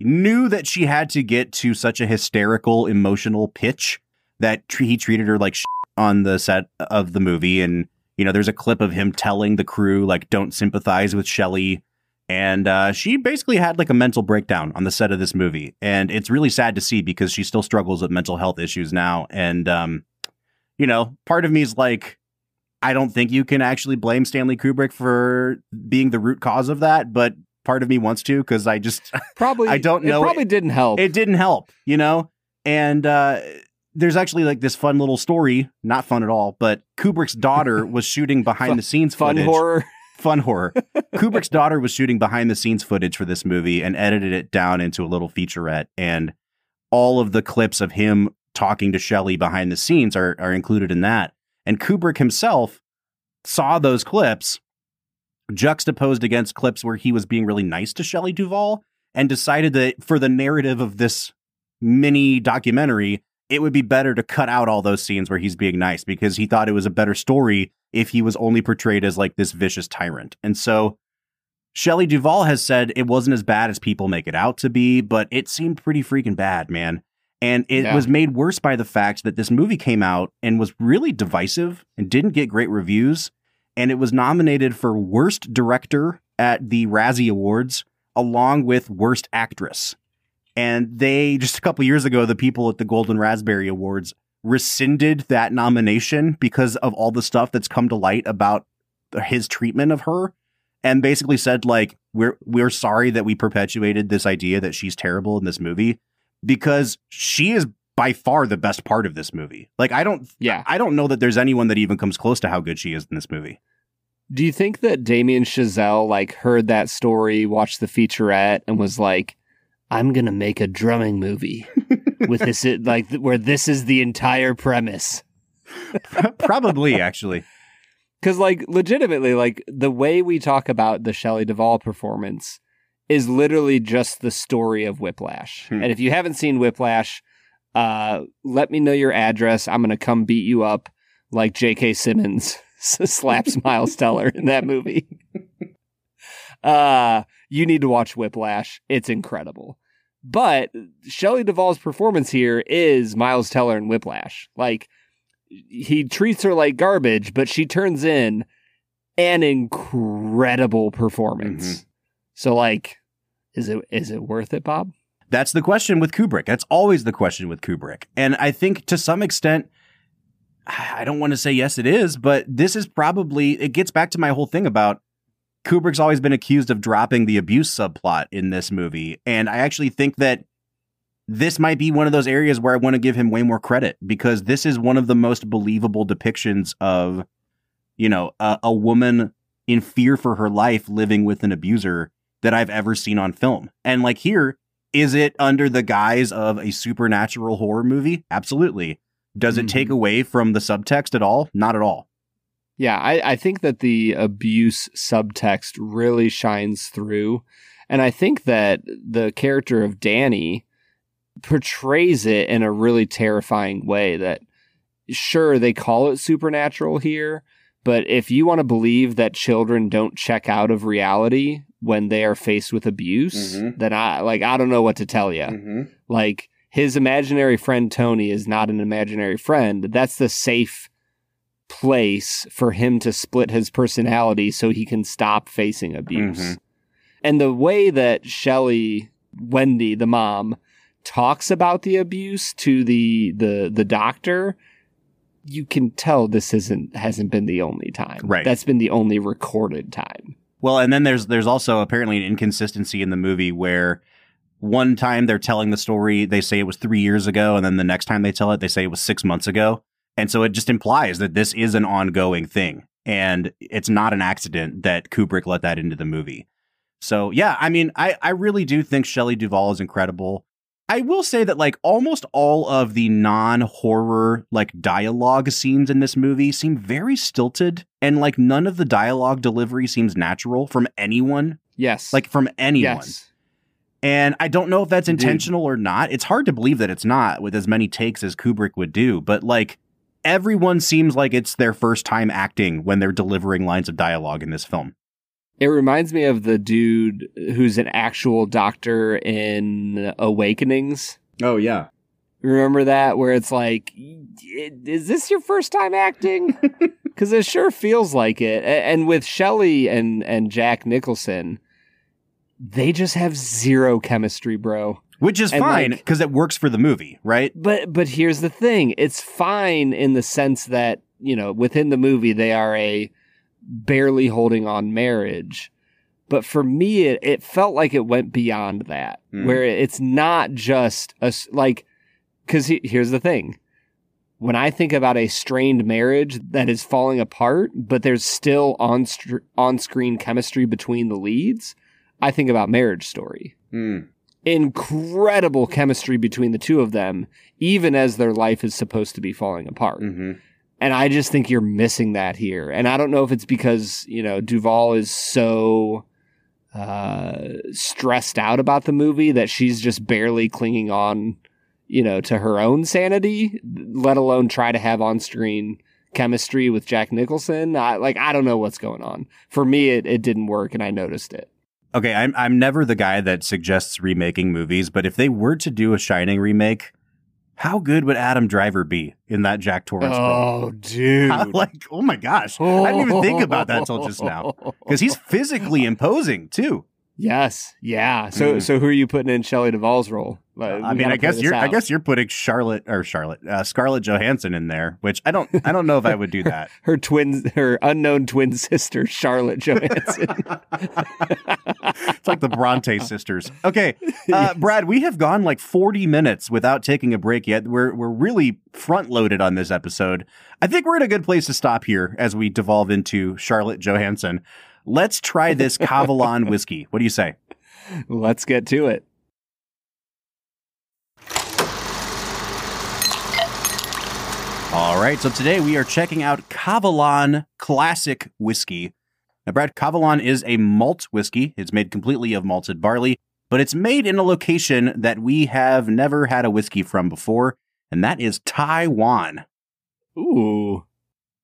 knew that she had to get to such a hysterical emotional pitch that he treated her like shit on the set of the movie. And you know there's a clip of him telling the crew like don't sympathize with Shelley. And uh, she basically had like a mental breakdown on the set of this movie. And it's really sad to see because she still struggles with mental health issues now. And um you know part of me is like I don't think you can actually blame Stanley Kubrick for being the root cause of that but part of me wants to because I just Probably I don't know. It probably didn't help. it didn't help, you know? And uh, there's actually like this fun little story, not fun at all, but Kubrick's daughter was shooting behind the scenes Fun footage. horror. Fun horror. Kubrick's daughter was shooting behind the scenes footage for this movie and edited it down into a little featurette. And all of the clips of him talking to Shelley behind the scenes are, are included in that. And Kubrick himself saw those clips juxtaposed against clips where he was being really nice to Shelley Duvall and decided that for the narrative of this mini documentary, it would be better to cut out all those scenes where he's being nice because he thought it was a better story if he was only portrayed as like this vicious tyrant. And so Shelley Duvall has said it wasn't as bad as people make it out to be, but it seemed pretty freaking bad, man. And it Yeah. was made worse by the fact that this movie came out and was really divisive and didn't get great reviews. And it was nominated for Worst Director at the Razzie Awards, along with Worst Actress. And they, just a couple years ago, the people at the Golden Raspberry Awards rescinded that nomination because of all the stuff that's come to light about his treatment of her and basically said like we're we're sorry that we perpetuated this idea that she's terrible in this movie because she is by far the best part of this movie. Like I don't Yeah. I don't know that there's anyone that even comes close to how good she is in this movie. Do you think that Damien Chazelle like heard that story, watched the featurette, and was like, "I'm gonna make a drumming movie with this, like where this is the entire premise"? Probably actually. Because like legitimately, like the way we talk about the Shelley Duvall performance is literally just the story of Whiplash. Hmm. And if you haven't seen Whiplash, uh, let me know your address. I'm gonna come beat you up like J.K. Simmons slaps Miles Teller in that movie. uh, you need to watch Whiplash. It's incredible. But Shelley Duvall's performance here is Miles Teller in Whiplash. Like he treats her like garbage, but she turns in an incredible performance. So like is it is it worth it, Bob? That's the question with Kubrick. That's always the question with Kubrick. And I think to some extent, I don't want to say yes, it is, but this is probably, it gets back to my whole thing about Kubrick's always been accused of dropping the abuse subplot in this movie. And I actually think that this might be one of those areas where I want to give him way more credit because this is one of the most believable depictions of, you know, a, a woman in fear for her life living with an abuser that I've ever seen on film. And like here, is it under the guise of a supernatural horror movie? Absolutely. Does it Mhm. take away from the subtext at all? Not at all. Yeah, I, I think that the abuse subtext really shines through. And I think that the character of Danny portrays it in a really terrifying way that sure they call it supernatural here, but if you want to believe that children don't check out of reality when they are faced with abuse, Mhm. then I like I don't know what to tell you. Like his imaginary friend Tony is not an imaginary friend. That's the safe place for him to split his personality so he can stop facing abuse. Mhm. And the way that Shelley, Wendy, the mom, talks about the abuse to the the the doctor, you can tell this isn't hasn't been the only time. Right. That's been the only recorded time. Well, and then there's there's also apparently an inconsistency in the movie where one time they're telling the story, they say it was three years ago, and then the next time they tell it, they say it was six months ago. And so it just implies that this is an ongoing thing. And it's not an accident that Kubrick let that into the movie. So yeah, I mean, I, I really do think Shelley Duvall is incredible. I will say that like almost all of the non-horror like dialogue scenes in this movie seem very stilted and like none of the dialogue delivery seems natural from anyone, Yes. like from anyone. yes. And I don't know if that's Dude. intentional or not. It's hard to believe that it's not with as many takes as Kubrick would do, but like everyone seems like it's their first time acting when they're delivering lines of dialogue in this film. It reminds me of the dude who's an actual doctor in Awakenings. Oh yeah. Remember that where it's like, is this your first time acting? Because it sure feels like it. And with Shelley and and Jack Nicholson, they just have zero chemistry, bro. Which is And, fine like- because it works for the movie, right? But but here's the thing: it's fine in the sense that you know within the movie they are a barely holding on marriage. But for me, it, it felt like it went beyond that, Mm. where it's not just a, like. Because he, here's the thing: when I think about a strained marriage that is falling apart, but there's still on str- on screen chemistry between the leads, I think about Marriage Story incredible chemistry between the two of them, even as their life is supposed to be falling apart. Mm-hmm. And I just think you're missing that here. And I don't know if it's because, you know, Duvall is so uh, stressed out about the movie that she's just barely clinging on, you know, to her own sanity, let alone try to have on screen chemistry with Jack Nicholson. I, like, I don't know what's going on. For me, it, it didn't work and I noticed it. Okay, I'm I'm never the guy that suggests remaking movies, but if they were to do a Shining remake, how good would Adam Driver be in that Jack Torrance role? Oh, dude. How- like, oh my gosh, I didn't even think about that until just now because he's physically imposing too. Yes, yeah. So, Mm. so who are you putting in Shelley Duvall's role? Like, I mean, I guess you're I guess you're putting Charlotte or Charlotte uh, Scarlett Johansson in there, which I don't I don't know if I would do that. her twin, her unknown twin sister, Charlotte Johansson. it's like the Bronte sisters. Okay, uh, Brad, we have gone like 40 minutes without taking a break yet. We're we're really front loaded on this episode. I think we're in a good place to stop here as we devolve into Charlotte Johansson. Let's try this Kavalan whiskey. What do you say? Let's get to it. All right, so today we are checking out Kavalan Classic Whiskey. Now, Brad, Kavalan is a malt whiskey. It's made completely of malted barley, but it's made in a location that we have never had a whiskey from before, and that is Taiwan. Ooh,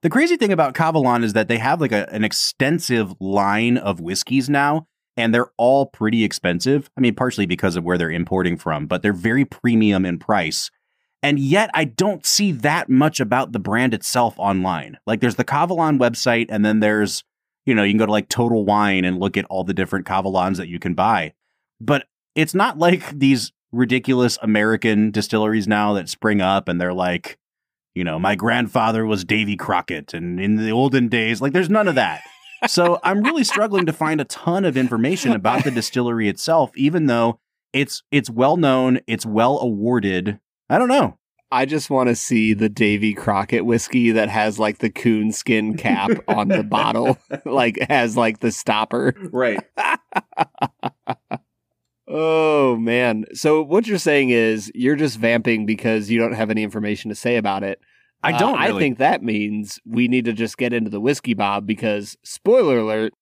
The crazy thing about Kavalan is that they have like a, an extensive line of whiskeys now, and they're all pretty expensive. I mean, partially because of where they're importing from, but they're very premium in price. And yet, I don't see that much about the brand itself online. Like, there's the Kavalan website, and then there's, you know, you can go to like Total Wine and look at all the different Kavalans that you can buy. But it's not like these ridiculous American distilleries now that spring up and they're like, you know, my grandfather was Davy Crockett, and in the olden days, like, there's none of that. So I'm really struggling to find a ton of information about the distillery itself, even though it's it's well known, it's well awarded. I don't know. I just want to see the Davy Crockett whiskey that has like the coon skin cap on the bottle, like has like the stopper. Right. Oh man. So what you're saying is you're just vamping because you don't have any information to say about it. I Uh, don't. I really. think that means we need to just get into the whiskey bob because spoiler alert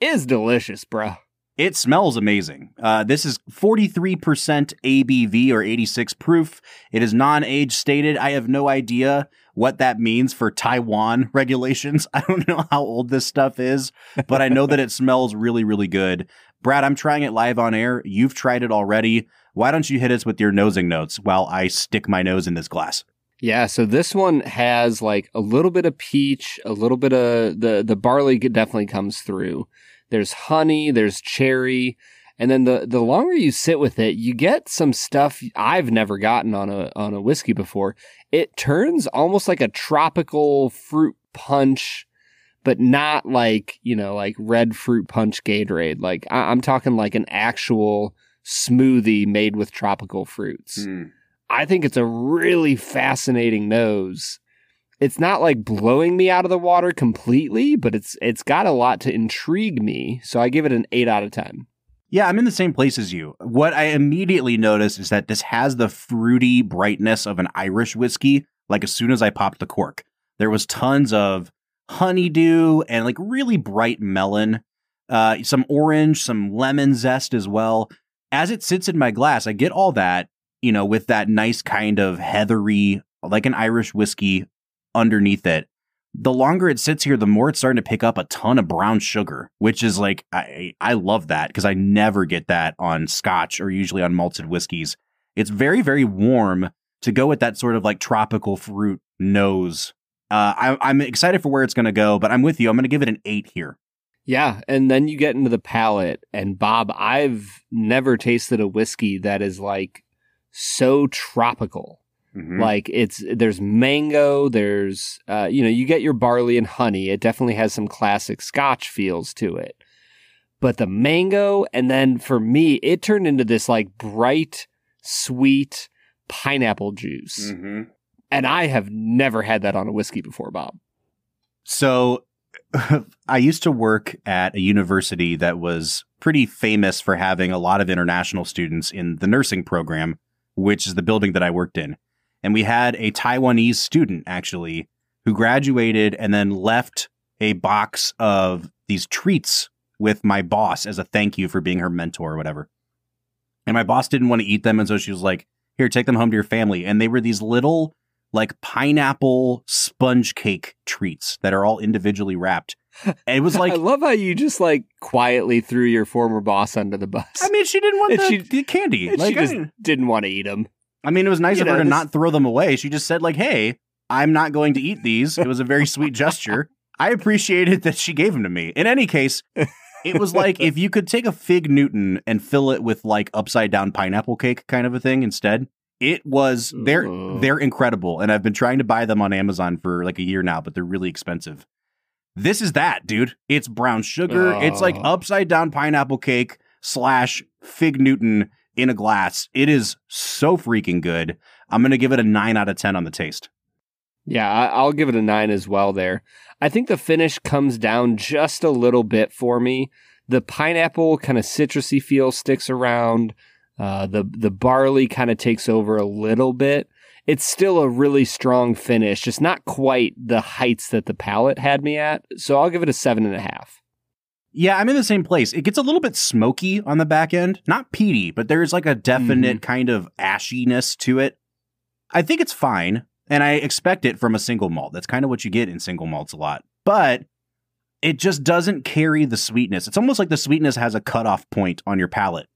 is delicious, bruh. It smells amazing. Uh, this is 43% ABV or 86 proof. It is non age stated. I have no idea what that means for Taiwan regulations. I don't know how old this stuff is, but I know that it smells really, really good. Brad, I'm trying it live on air. You've tried it already. Why don't you hit us with your nosing notes while I stick my nose in this glass? Yeah, so this one has like a little bit of peach, a little bit of the the barley definitely comes through. There's honey, there's cherry, and then the the longer you sit with it, you get some stuff I've never gotten on a on a whiskey before. It turns almost like a tropical fruit punch, but not like you know like red fruit punch Gatorade. Like I, I'm talking like an actual smoothie made with tropical fruits. Hmm. I think it's a really fascinating nose. It's not like blowing me out of the water completely, but it's it's got a lot to intrigue me. So I give it an 8 out of 10. Yeah, I'm in the same place as you. What I immediately noticed is that this has the fruity brightness of an Irish whiskey. Like as soon as I popped the cork, there was tons of honeydew and like really bright melon, uh, some orange, some lemon zest as well. As it sits in my glass, I get all that, you know, with that nice kind of heathery, like an Irish whiskey underneath it. The longer it sits here, the more it's starting to pick up a ton of brown sugar, which is like, I, I love that because I never get that on scotch or usually on malted whiskeys. It's very, very warm to go with that sort of like tropical fruit nose. Uh, I, I'm excited for where it's going to go, but I'm with you. I'm going to give it an eight here. Yeah, and then you get into the palate, and Bob, I've never tasted a whiskey that is like so tropical. Mhm. Like it's there's mango, there's uh, you know you get your barley and honey. It definitely has some classic Scotch feels to it, but the mango, and then for me, it turned into this like bright, sweet pineapple juice, Mhm. and I have never had that on a whiskey before, Bob. So I used to work at a university that was pretty famous for having a lot of international students in the nursing program, which is the building that I worked in. And we had a Taiwanese student actually who graduated and then left a box of these treats with my boss as a thank you for being her mentor or whatever. And my boss didn't want to eat them. And so she was like, here, take them home to your family. And they were these little like pineapple sponge cake treats that are all individually wrapped. And it was like, I love how you just like quietly threw your former boss under the bus. I mean, she didn't want the, she- the candy. Like, she just didn't want to eat them. I mean, it was nice you of her to this- not throw them away. She just said, like, hey, I'm not going to eat these. It was a very sweet gesture. I appreciated that she gave them to me. In any case, it was like if you could take a fig Newton and fill it with like upside down pineapple cake kind of a thing instead. It was they're they're incredible, and I've been trying to buy them on Amazon for like a year now, but they're really expensive. This is that, dude. It's brown sugar. It's like Oh. upside down pineapple cake slash fig Newton in a glass. It is so freaking good. I'm gonna give it a nine out of ten on the taste. Yeah, I'll give it a nine as well there. I think the finish comes down just a little bit for me. The pineapple kind of citrusy feel sticks around. Uh, the the barley kind of takes over a little bit. It's still a really strong finish, just not quite the heights that the palate had me at. So I'll give it a seven and a half. Yeah, I'm in the same place. It gets a little bit smoky on the back end, not peaty, but there's like a definite mm-hmm. kind of ashiness to it. I think it's fine, and I expect it from a single malt. That's kind of what you get in single malts a lot. But it just doesn't carry the sweetness. It's almost like the sweetness has a cutoff point on your palate.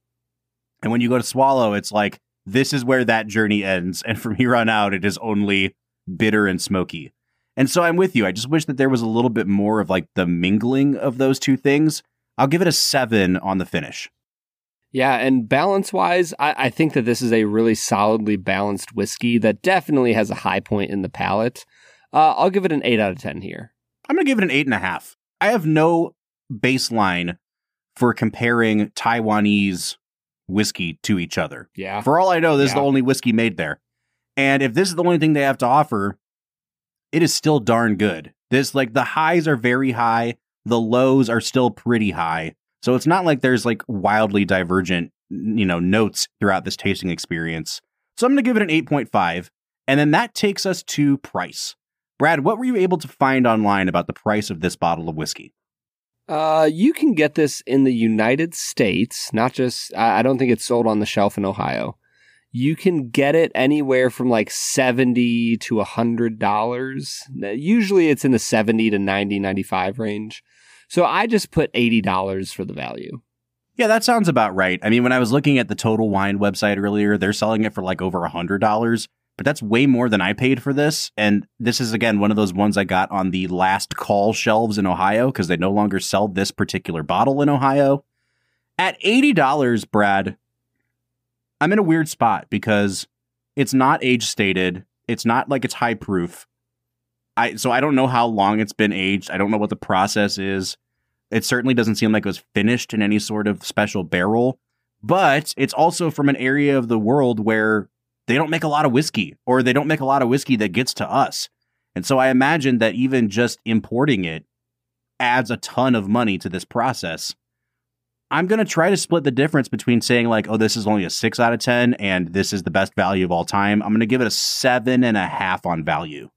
And when you go to swallow, it's like, this is where that journey ends. And from here on out, it is only bitter and smoky. And so I'm with you. I just wish that there was a little bit more of like the mingling of those two things. I'll give it a seven on the finish. Yeah, and balance wise, I, I think that this is a really solidly balanced whiskey that definitely has a high point in the palate. Uh, I'll give it an 8 out of 10 here. I'm going to give it an eight and a half. I have no baseline for comparing Taiwanese whiskey to each other. Yeah. For all I know, this is the only whiskey made there. And if this is the only thing they have to offer, it is still darn good. This, like, the highs are very high, the lows are still pretty high. So it's not like there's like wildly divergent, you know, notes throughout this tasting experience. So I'm going to give it an 8.5. And then that takes us to price. Brad, what were you able to find online about the price of this bottle of whiskey? Uh, you can get this in the United States, not just, I I don't think it's sold on the shelf in Ohio. You can get it anywhere from like 70 to $100. Usually it's in the 70 to 90, 95 range. So I just put $80 for the value. Yeah, that sounds about right. I mean, when I was looking at the Total Wine website earlier, they're selling it for like over a hundred dollars, but that's way more than I paid for this. And this is again one of those ones I got on the last call shelves in Ohio because they no longer sell this particular bottle in Ohio. At eighty dollars, Brad, I'm in a weird spot because it's not age stated. It's not like it's high proof. I so I don't know how long it's been aged. I don't know what the process is. It certainly doesn't seem like it was finished in any sort of special barrel, but it's also from an area of the world where they don't make a lot of whiskey or they don't make a lot of whiskey that gets to us. And so I imagine that even just importing it adds a ton of money to this process. I'm going to try to split the difference between saying, like, oh, this is only a six out of 10 and this is the best value of all time. I'm going to give it a seven and a half on value.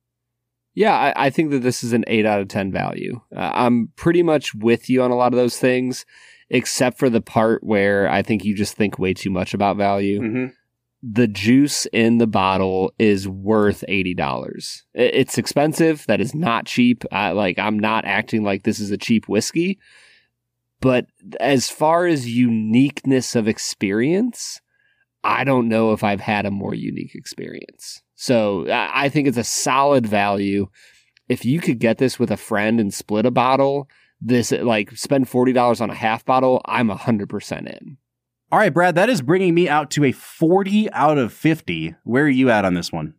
Yeah, I, I think that this is an 8 out of 10 value. Uh, I'm pretty much with you on a lot of those things, except for the part where I think you just think way too much about value. Mm-hmm. the juice in the bottle is worth $80. It's expensive. That is not cheap. I, like, I'm not acting like this is a cheap whiskey. But as far as uniqueness of experience, I don't know if I've had a more unique experience. So I think it's a solid value. If you could get this with a friend and split a bottle, this like spend $40 on a half bottle, I'm 100% in. All right, Brad, that is bringing me out to a 40 out of 50. Where are you at on this one?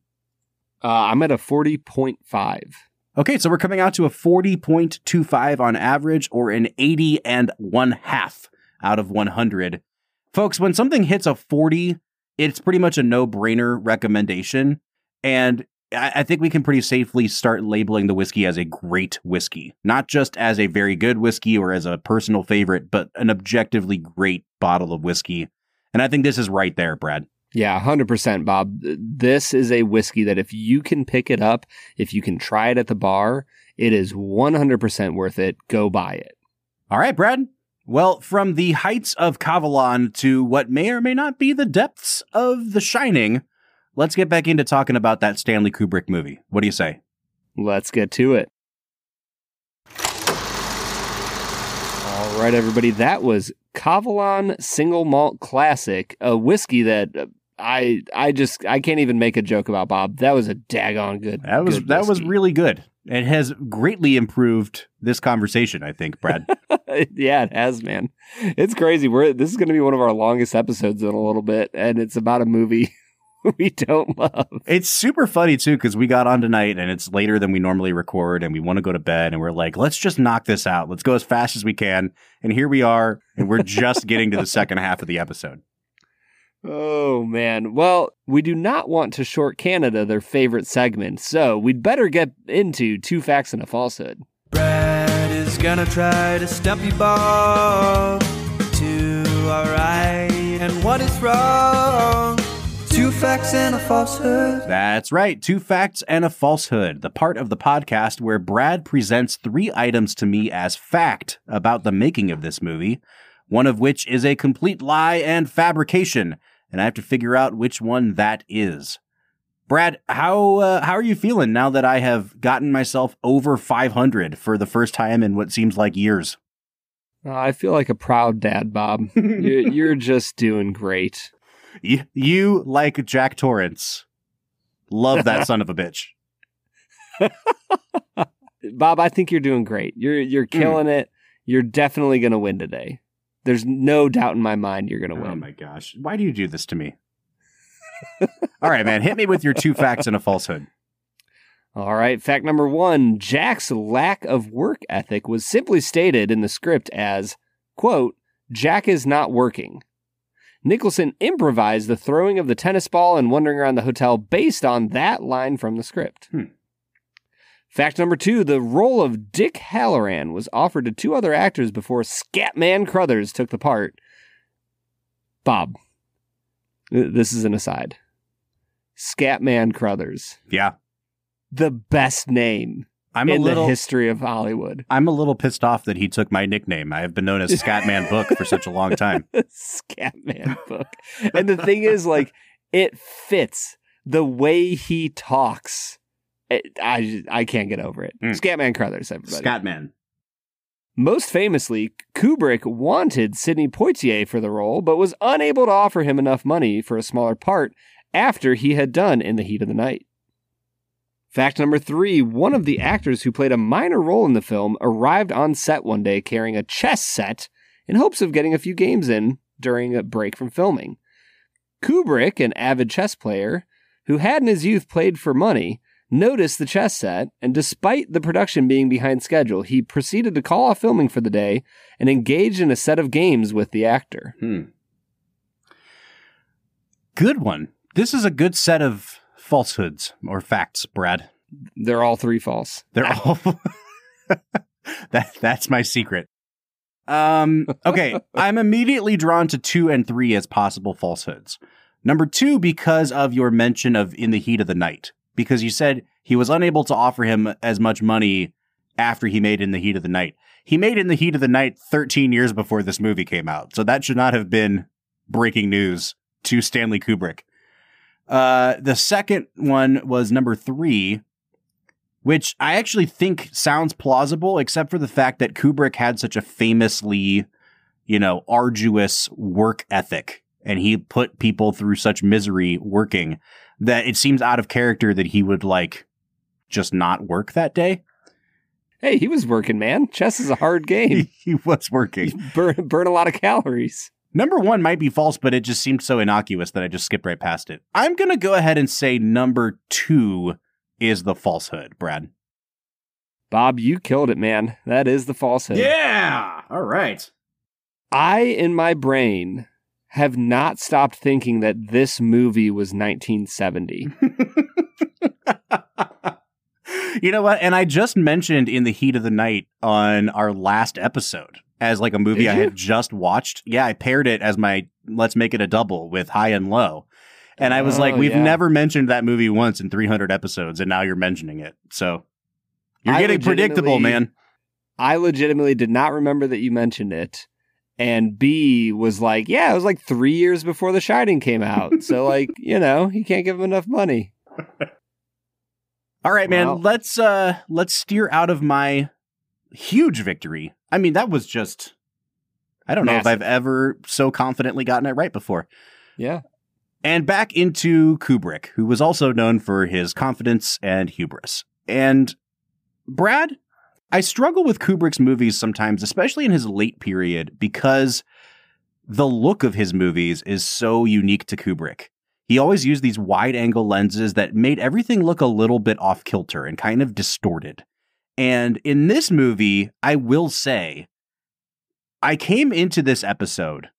Uh, I'm at a 40.5. Okay, so we're coming out to a 40.25 on average or an 80 and one half out of 100. Folks, when something hits a 40, it's pretty much a no brainer recommendation. And I think we can pretty safely start labeling the whiskey as a great whiskey, not just as a very good whiskey or as a personal favorite, but an objectively great bottle of whiskey. And I think this is right there, Brad. Yeah, 100%, Bob. This is a whiskey that if you can pick it up, if you can try it at the bar, it is 100% worth it. Go buy it. All right, Brad. Well, from the heights of Kavalan to what may or may not be the depths of The Shining, let's get back into talking about that Stanley Kubrick movie. What do you say? Let's get to it. All right, everybody. That was Kavalan Single Malt Classic, a whiskey that uh, I I just I can't even make a joke about Bob. That was a daggone good. That was good that was really good. It has greatly improved this conversation, I think, Brad. yeah, it has, man. It's crazy. We're this is going to be one of our longest episodes in a little bit, and it's about a movie we don't love. it's super funny too because we got on tonight and it's later than we normally record, and we want to go to bed, and we're like, let's just knock this out. Let's go as fast as we can. And here we are, and we're just getting to the second half of the episode. Oh man. Well, we do not want to short Canada their favorite segment, so we'd better get into two facts and a falsehood. Brad is gonna try to stump you, Bob. Two are right and one is wrong. Two facts and a falsehood. That's right. Two facts and a falsehood. The part of the podcast where Brad presents three items to me as fact about the making of this movie, one of which is a complete lie and fabrication, and I have to figure out which one that is. Brad, how uh, how are you feeling now that I have gotten myself over 500 for the first time in what seems like years? Uh, I feel like a proud dad, Bob. you're, you're just doing great. You, you like Jack Torrance. Love that son of a bitch. Bob, I think you're doing great. You're you're Hmm. killing it. You're definitely going to win today. There's no doubt in my mind you're going to win. Oh my gosh. Why do you do this to me? All right, man. Hit me with your two facts and a falsehood. All right, fact number 1, Jack's lack of work ethic was simply stated in the script as, quote, Jack is not working. Nicholson improvised the throwing of the tennis ball and wandering around the hotel based on that line from the script. Hmm. Fact number two the role of Dick Hallorann was offered to two other actors before Scatman Crothers took the part. Bob, this is an aside. Scatman Crothers, Yeah. the best name I'm in a little the history of Hollywood. I'm a little pissed off that he took my nickname. I have been known as Scatman Book for such a long time. Scatman book. And the thing is, like, it fits the way he talks. It, I I can't get over it. Mm. Scatman Crothers, everybody. Scatman. Most famously, Kubrick wanted Sidney Poitier for the role, but was unable to offer him enough money for a smaller part after he had done In the Heat of the Night. Fact number three one of the actors who played a minor role in the film arrived on set one day carrying a chess set in hopes of getting a few games in during a break from filming. Kubrick, an avid chess player who had in his youth played for money, noticed the chess set, and despite the production being behind schedule, he proceeded to call off filming for the day and engaged in a set of games with the actor. Hmm. Good one. This is a good set of falsehoods or facts, Brad. They're all three false. They're all that that's my secret. Um okay, I'm immediately drawn to 2 and 3 as possible falsehoods. Number 2 because of your mention of in the heat of the night because you said he was unable to offer him as much money after he made in the heat of the night. He made in the heat of the night 13 years before this movie came out. So that should not have been breaking news to Stanley Kubrick. Uh, the second one was number three, which I actually think sounds plausible, except for the fact that Kubrick had such a famously, you know, arduous work ethic and he put people through such misery working that it seems out of character that he would like just not work that day. Hey, he was working, man. Chess is a hard game. He, he was working. burn burn a lot of calories. Number one might be false, but it just seemed so innocuous that I just skipped right past it. I'm going to go ahead and say number two is the falsehood, Brad. Bob, you killed it, man. That is the falsehood. Yeah. All right. I, in my brain, have not stopped thinking that this movie was 1970. you know what? And I just mentioned in the heat of the night on our last episode as like a movie I had just watched. Yeah, I paired it as my let's make it a double with high and low. And I was like, Oh, we've yeah. never mentioned that movie once in 300 episodes, and now you're mentioning it. So you're I getting predictable, man. I legitimately did not remember that you mentioned it. And B was like, yeah, it was like three years before The Shining came out. so, like, you know, he can't give him enough money. All right, man. Wow. Let's uh let's steer out of my huge victory. I mean, that was just I don't know if I've ever so confidently gotten it right before. Yeah. And back into Kubrick, who was also known for his confidence and hubris. And Brad, I struggle with Kubrick's movies sometimes, especially in his late period, because the look of his movies is so unique to Kubrick. He always used these wide angle lenses that made everything look a little bit off kilter and kind of distorted. And in this movie, I will say, I came into this episode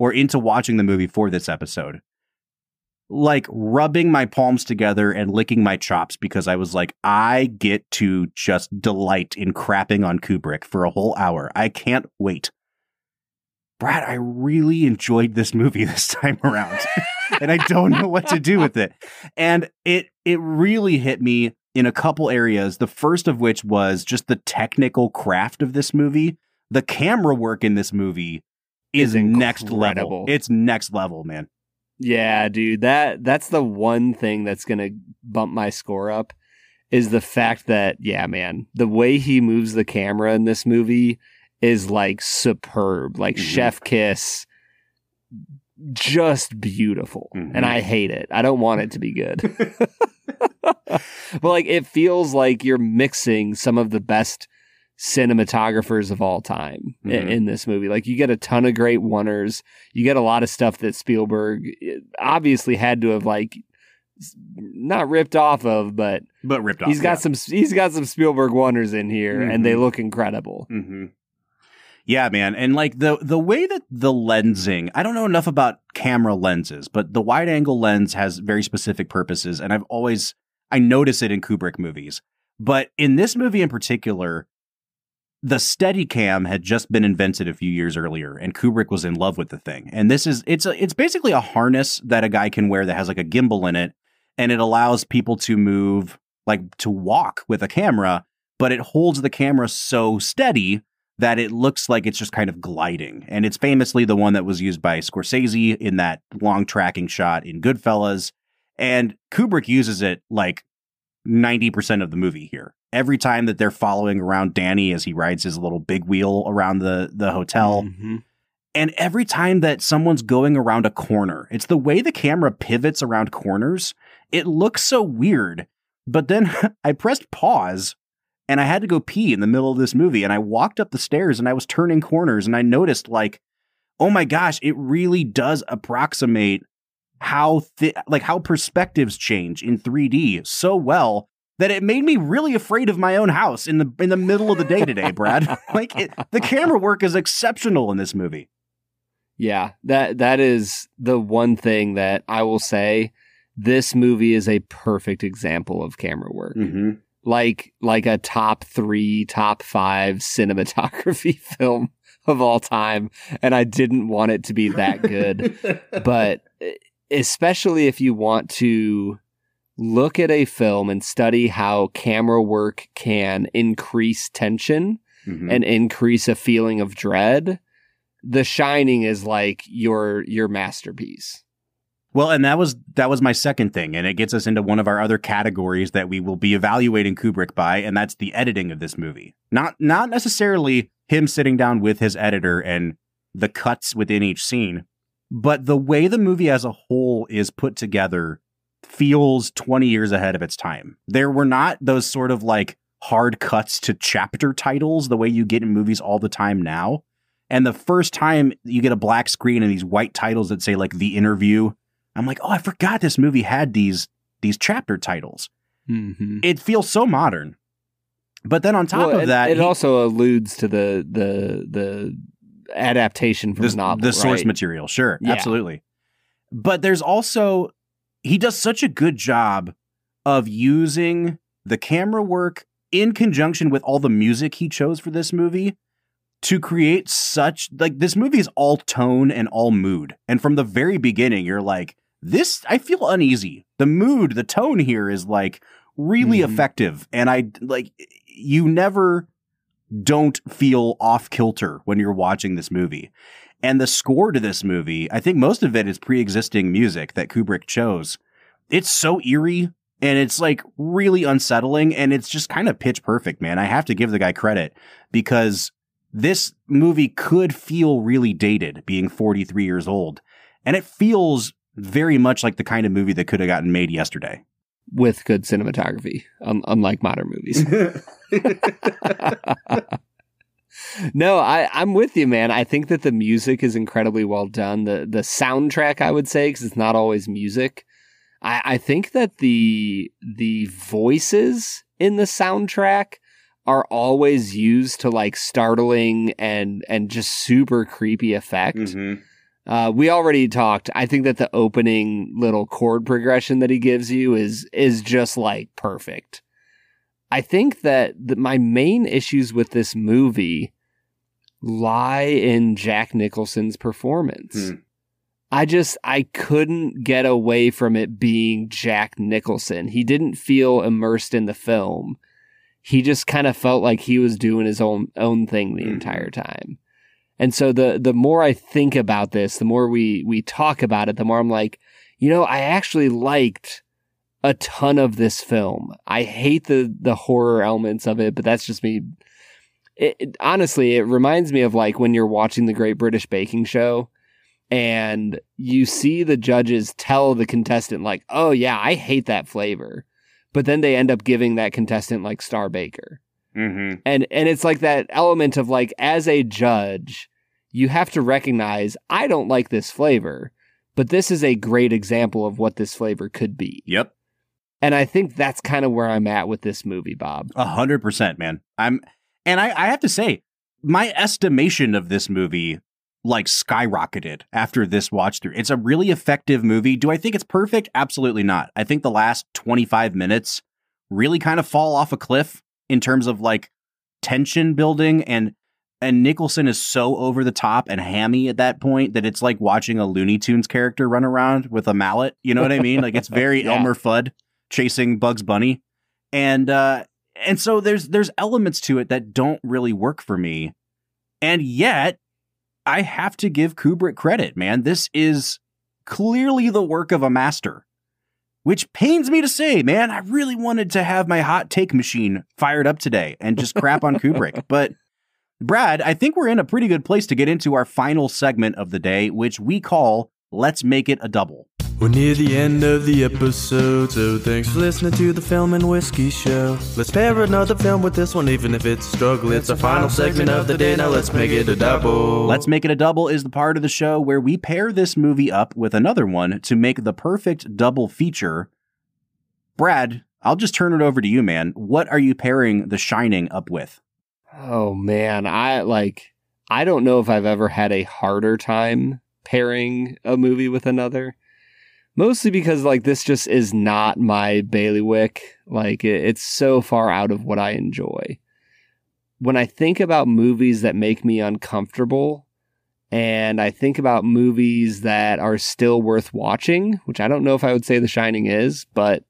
or into watching the movie for this episode like rubbing my palms together and licking my chops because I was like, I get to just delight in crapping on Kubrick for a whole hour. I can't wait. Brad, I really enjoyed this movie this time around. and I don't know what to do with it. And it it really hit me in a couple areas. The first of which was just the technical craft of this movie. The camera work in this movie is Is next level. It's next level, man. Yeah, dude. That that's the one thing that's gonna bump my score up is the fact that, yeah, man, the way he moves the camera in this movie is like superb. Like Mhm. chef kiss. Just beautiful. Mhm. And I hate it. I don't want it to be good. but like it feels like you're mixing some of the best cinematographers of all time i- Mhm. in, this movie. Like you get a ton of great oneers. You get a lot of stuff that Spielberg eh, obviously had to have like not ripped off of, but but ripped off. he's got some he's got some Spielberg wonders in here and they Mhm. look incredible. hmm Yeah, man, and like the the way that the lensing, I don't know enough about camera lenses, but the wide angle lens has very specific purposes, and I've always I notice it in Kubrick movies, but in this movie in particular, the Steadicam had just been invented a few years earlier, and Kubrick was in love with the thing. And this is it's a, it's basically a harness that a guy can wear that has like a gimbal in it, and it allows people to move like to walk with a camera, but it holds the camera so steady that it looks like it's just kind of gliding. And it's famously the one that was used by Scorsese in that long tracking shot in Goodfellas. And Kubrick uses it like 90% of the movie here. Every time that they're following around Danny as he rides his little big wheel around the, the hotel, Mhm. and every time that someone's going around a corner, it's the way the camera pivots around corners. It looks so weird. But then I pressed pause and I had to go pee in the middle of this movie. And I walked up the stairs and I was turning corners and I noticed, like, oh my gosh, it really does approximate how thi- like how perspectives change in 3D so well that it made me really afraid of my own house in the in the middle of the day today, Brad. like it, the camera work is exceptional in this movie. Yeah, that that is the one thing that I will say. This movie is a perfect example of camera work. Mm-hmm. Like like a top three, top five cinematography film of all time, and I didn't want it to be that good. but especially if you want to look at a film and study how camera work can increase tension Mhm. and increase a feeling of dread, The Shining is like your your masterpiece. Well, and that was that was my second thing, and it gets us into one of our other categories that we will be evaluating Kubrick by, and that's the editing of this movie. Not not necessarily him sitting down with his editor and the cuts within each scene, but the way the movie as a whole is put together feels 20 years ahead of its time. There were not those sort of like hard cuts to chapter titles the way you get in movies all the time now. And the first time you get a black screen and these white titles that say like the interview I'm like, oh, I forgot this movie had these these chapter titles. Mm-hmm. It feels so modern. But then on top Well, of it- that, it he- also alludes to the the the adaptation from the, novel, the source right? material, sure, Yeah. absolutely. But there's also he does such a good job of using the camera work in conjunction with all the music he chose for this movie to create such like this movie is all tone and all mood. And from the very beginning, you're like, this I feel uneasy. The mood, the tone here is like really Mhm. effective. And I like you never don't feel off kilter when you're watching this movie. And the score to this movie, I think most of it is pre-existing music that Kubrick chose. It's so eerie and it's like really unsettling and it's just kind of pitch perfect, man. I have to give the guy credit because this movie could feel really dated being 43 years old. And it feels very much like the kind of movie that could have gotten made yesterday. With good cinematography, un- unlike modern movies. no, I, I'm with you, man. I think that the music is incredibly well done. The the soundtrack, I would say, because it's not always music. I, I think that the the voices in the soundtrack are always used to like startling and and just super creepy effect. Mm-hmm. Uh, we already talked. I think that the opening little chord progression that he gives you is is just like perfect. I think that the, my main issues with this movie lie in Jack Nicholson's performance. Hmm. I just I couldn't get away from it being Jack Nicholson. He didn't feel immersed in the film. He just kind of felt like he was doing his own own thing the Mhm. entire time. And so the the more I think about this, the more we we talk about it, the more I'm like, you know, I actually liked a ton of this film. I hate the the horror elements of it, but that's just me. It, it- honestly, it reminds me of like when you're watching the Great British Baking Show and you see the judges tell the contestant like, "Oh yeah, I hate that flavor." But then they end up giving that contestant like Star Baker Mm-hmm. and and it's like that element of like as a judge you have to recognize i don't like this flavor but this is a great example of what this flavor could be Yep. and i think that's kind of where i'm at with this movie bob A hundred percent, man. I'm, and I, I have to say, my estimation of this movie like skyrocketed after this watch through. It's a really effective movie. Do I think it's perfect? Absolutely not. I think the last 25 minutes really kind of fall off a cliff in terms of like tension building and and Nicholson is so over the top and hammy at that point that it's like watching a Looney Tunes character run around with a mallet. You know what I mean? Like it's very Yeah. Elmer Fudd chasing Bugs Bunny. And uh and so there's there's elements to it that don't really work for me. And yet I have to give Kubrick credit, man. This is clearly the work of a master. Which pains me to say, man. I really wanted to have my hot take machine fired up today and just crap on Kubrick. But Brad, I think we're in a pretty good place to get into our final segment of the day, which we call Let's Make It a Double. We're near the end of the episode, so thanks for listening to the Film and Whiskey Show. Let's pair another film with this one, even if it's a struggle. It's our final segment of the day, now let's make it a double. Let's Make It a Double is the part of the show where we pair this movie up with another one to make the perfect double feature. Brad, I'll just turn it over to you, man. What are you pairing The Shining up with? oh man i like i don't know if i've ever had a harder time pairing a movie with another. Mostly because like this just is not my bailiwick. Like it, it's so far out of what i enjoy. When i think about movies that make me uncomfortable and i think about movies that are still worth watching which i don't know if i would say the shining is but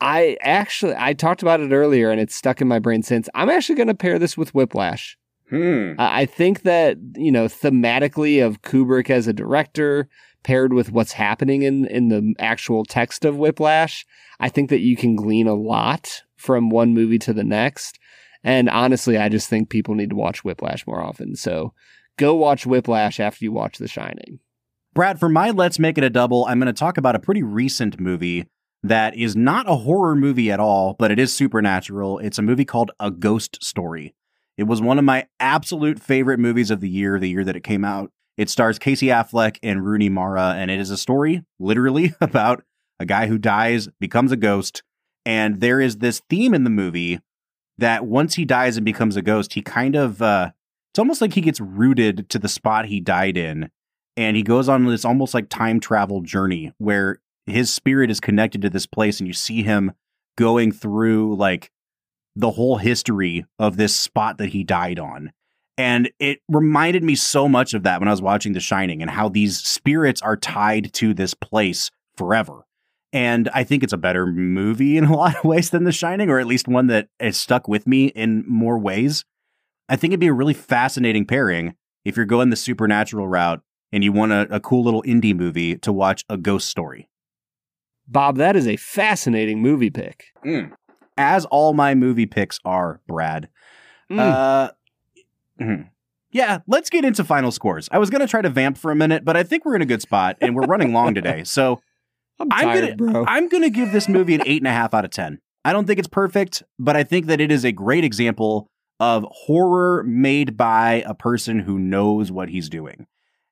i actually i talked about it earlier and it's stuck in my brain since. I'm actually going to pair this with whiplash Hmm. I I think that, you know, thematically of Kubrick as a director, paired with what's happening in in the actual text of Whiplash, I think that you can glean a lot from one movie to the next. And honestly, I just think people need to watch Whiplash more often. So go watch Whiplash after you watch The Shining. Brad, for my Let's Make It a Double, I'm going to talk about a pretty recent movie that is not a horror movie at all, but it is supernatural. It's a movie called A Ghost Story. It was one of my absolute favorite movies of the year, the year that it came out. It stars Casey Affleck and Rooney Mara, and it is a story, literally, about a guy who dies, becomes a ghost. And there is this theme in the movie that once he dies and becomes a ghost, he kind of, uh, it's almost like he gets rooted to the spot he died in. And he goes on this almost like time travel journey where his spirit is connected to this place and you see him going through like the whole history of this spot that he died on. And it reminded me so much of that when I was watching The Shining and how these spirits are tied to this place forever. And I think it's a better movie in a lot of ways than The Shining, or at least one that has stuck with me in more ways. I think it'd be a really fascinating pairing if you're going the supernatural route and you want a, a cool little indie movie to watch a ghost story. Bob, that is a fascinating movie pick. Mm. As all my movie picks are, Brad. Mm. Uh, mhm. yeah, let's get into final scores. I was going to try to vamp for a minute, but I think we're in a good spot and we're running long today. So I'm I'm tired, gonna bro. I'm gonna give this movie an eight and a half out of ten. I don't think it's perfect, but I think that it is a great example of horror made by a person who knows what he's doing.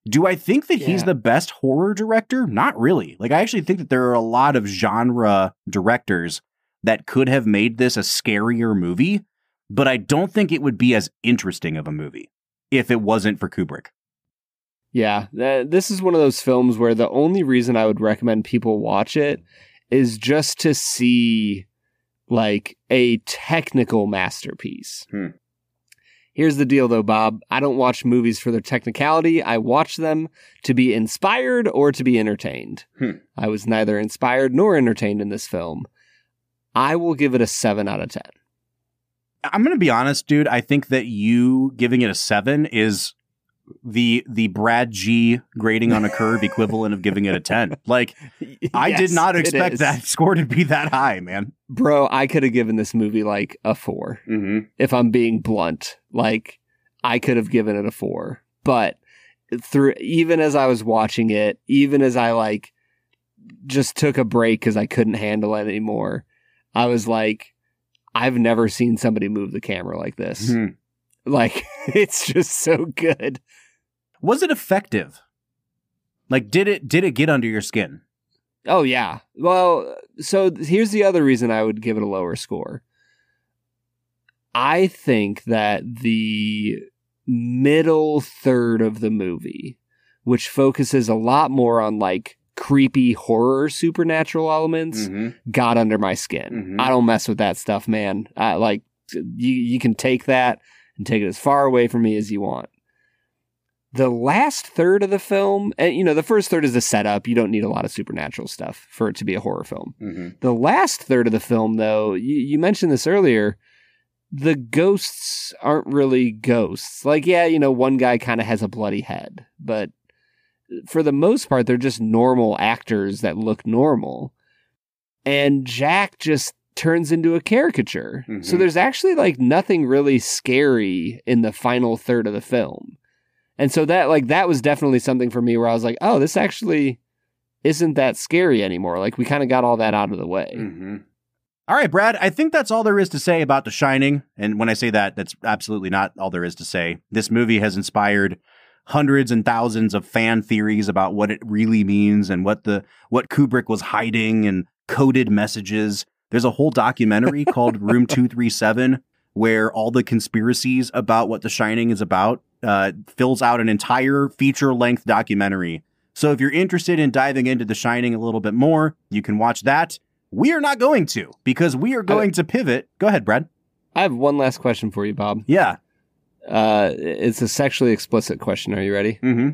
Do I think that he's the best horror director? Not really. Like I actually think that there are a lot of genre directors that could have made this a scarier movie, but I don't think it would be as interesting of a movie if it wasn't for Kubrick. Yeah, th- this is one of those films where the only reason I would recommend people watch it is just to see like a technical masterpiece. Hmm. Here's the deal though, Bob. I don't watch movies for their technicality. I watch them to be inspired or to be entertained. Hmm. I was neither inspired nor entertained in this film. I will give it a 7 out of 10. I'm gonna be honest, dude. I think that you giving it a seven is the the Brad G grading on a curve equivalent of giving it a ten. Like I did not expect that score to be that high, man. Bro, I could have given this movie like a 4. Mm-hmm. if I'm being blunt. Like I could have given it a four, but through even as I was watching it, even as I like just took a break because I couldn't handle it anymore, I was like, I've never seen somebody move the camera like this. Hmm. Like it's just so good. Was it effective? Like, did it did it get under your skin? Oh yeah. Well, so here's the other reason I would give it a lower score. I think that the middle third of the movie, which focuses a lot more on like creepy horror supernatural elements, Mm-hmm. got under my skin. Mhm. I don't mess with that stuff, man. I like you you can take that and take it as far away from me as you want. The last third of the film, and you know, the first third is the setup. You don't need a lot of supernatural stuff for it to be a horror film. Mm-hmm. The last third of the film, though, you, you mentioned this earlier, the ghosts aren't really ghosts. Like, yeah, you know, one guy kind of has a bloody head, but for the most part, they're just normal actors that look normal. And Jack just turns into a caricature. So Mhm. there's actually like nothing really scary in the final third of the film. And so that like that was definitely something for me where I was like, "Oh, this actually isn't that scary anymore." Like we kind of got all that out of the way. Mm-hmm. All right, Brad. I think that's all there is to say about The Shining. And when I say that, that's absolutely not all there is to say. This movie has inspired hundreds and thousands of fan theories about what it really means and what the what Kubrick was hiding and coded messages. There's a whole documentary called Room 237 where all the conspiracies about what The Shining is about uh, fills out an entire feature length documentary. So if you're interested in diving into The Shining a little bit more, you can watch that. We are not going to because we are going to pivot. Go ahead, Brad. I have one last question for you, Bob. Yeah. Uh, it's a sexually explicit question. Are you ready? Mm-hmm.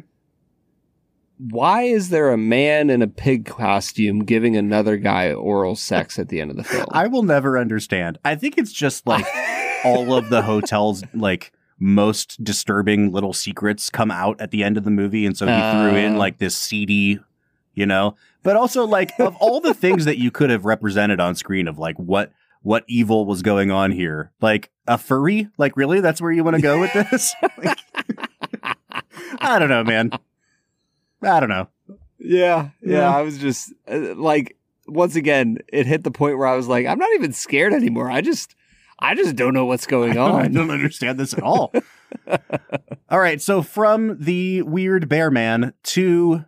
Why is there a man in a pig costume giving another guy oral sex at the end of the film? I will never understand. I think it's just like all of the hotels like most disturbing little secrets come out at the end of the movie, and so he threw in Uh. like this seedy you know? But also like of all the things that you could have represented on screen of like what what evil was going on here. Like a furry? Like really? That's where you want to go with this? Like, I don't know, man. I don't know. Yeah, yeah. Yeah. I was just uh, like, once again, it hit the point where I was like, I'm not even scared anymore. I just, I just don't know what's going I on. I don't understand this at all. all right, so from the weird bear man to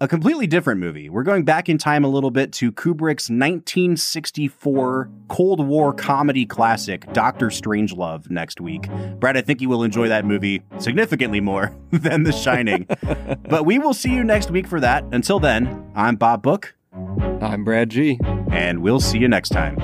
a completely different movie. We're going back in time a little bit to Kubrick's 1964 Cold War comedy classic, Doctor Strangelove, next week. Brad, I think you will enjoy that movie significantly more than The Shining. but we will see you next week for that. Until then, I'm Bob Book, I'm Brad G. and we'll see you next time.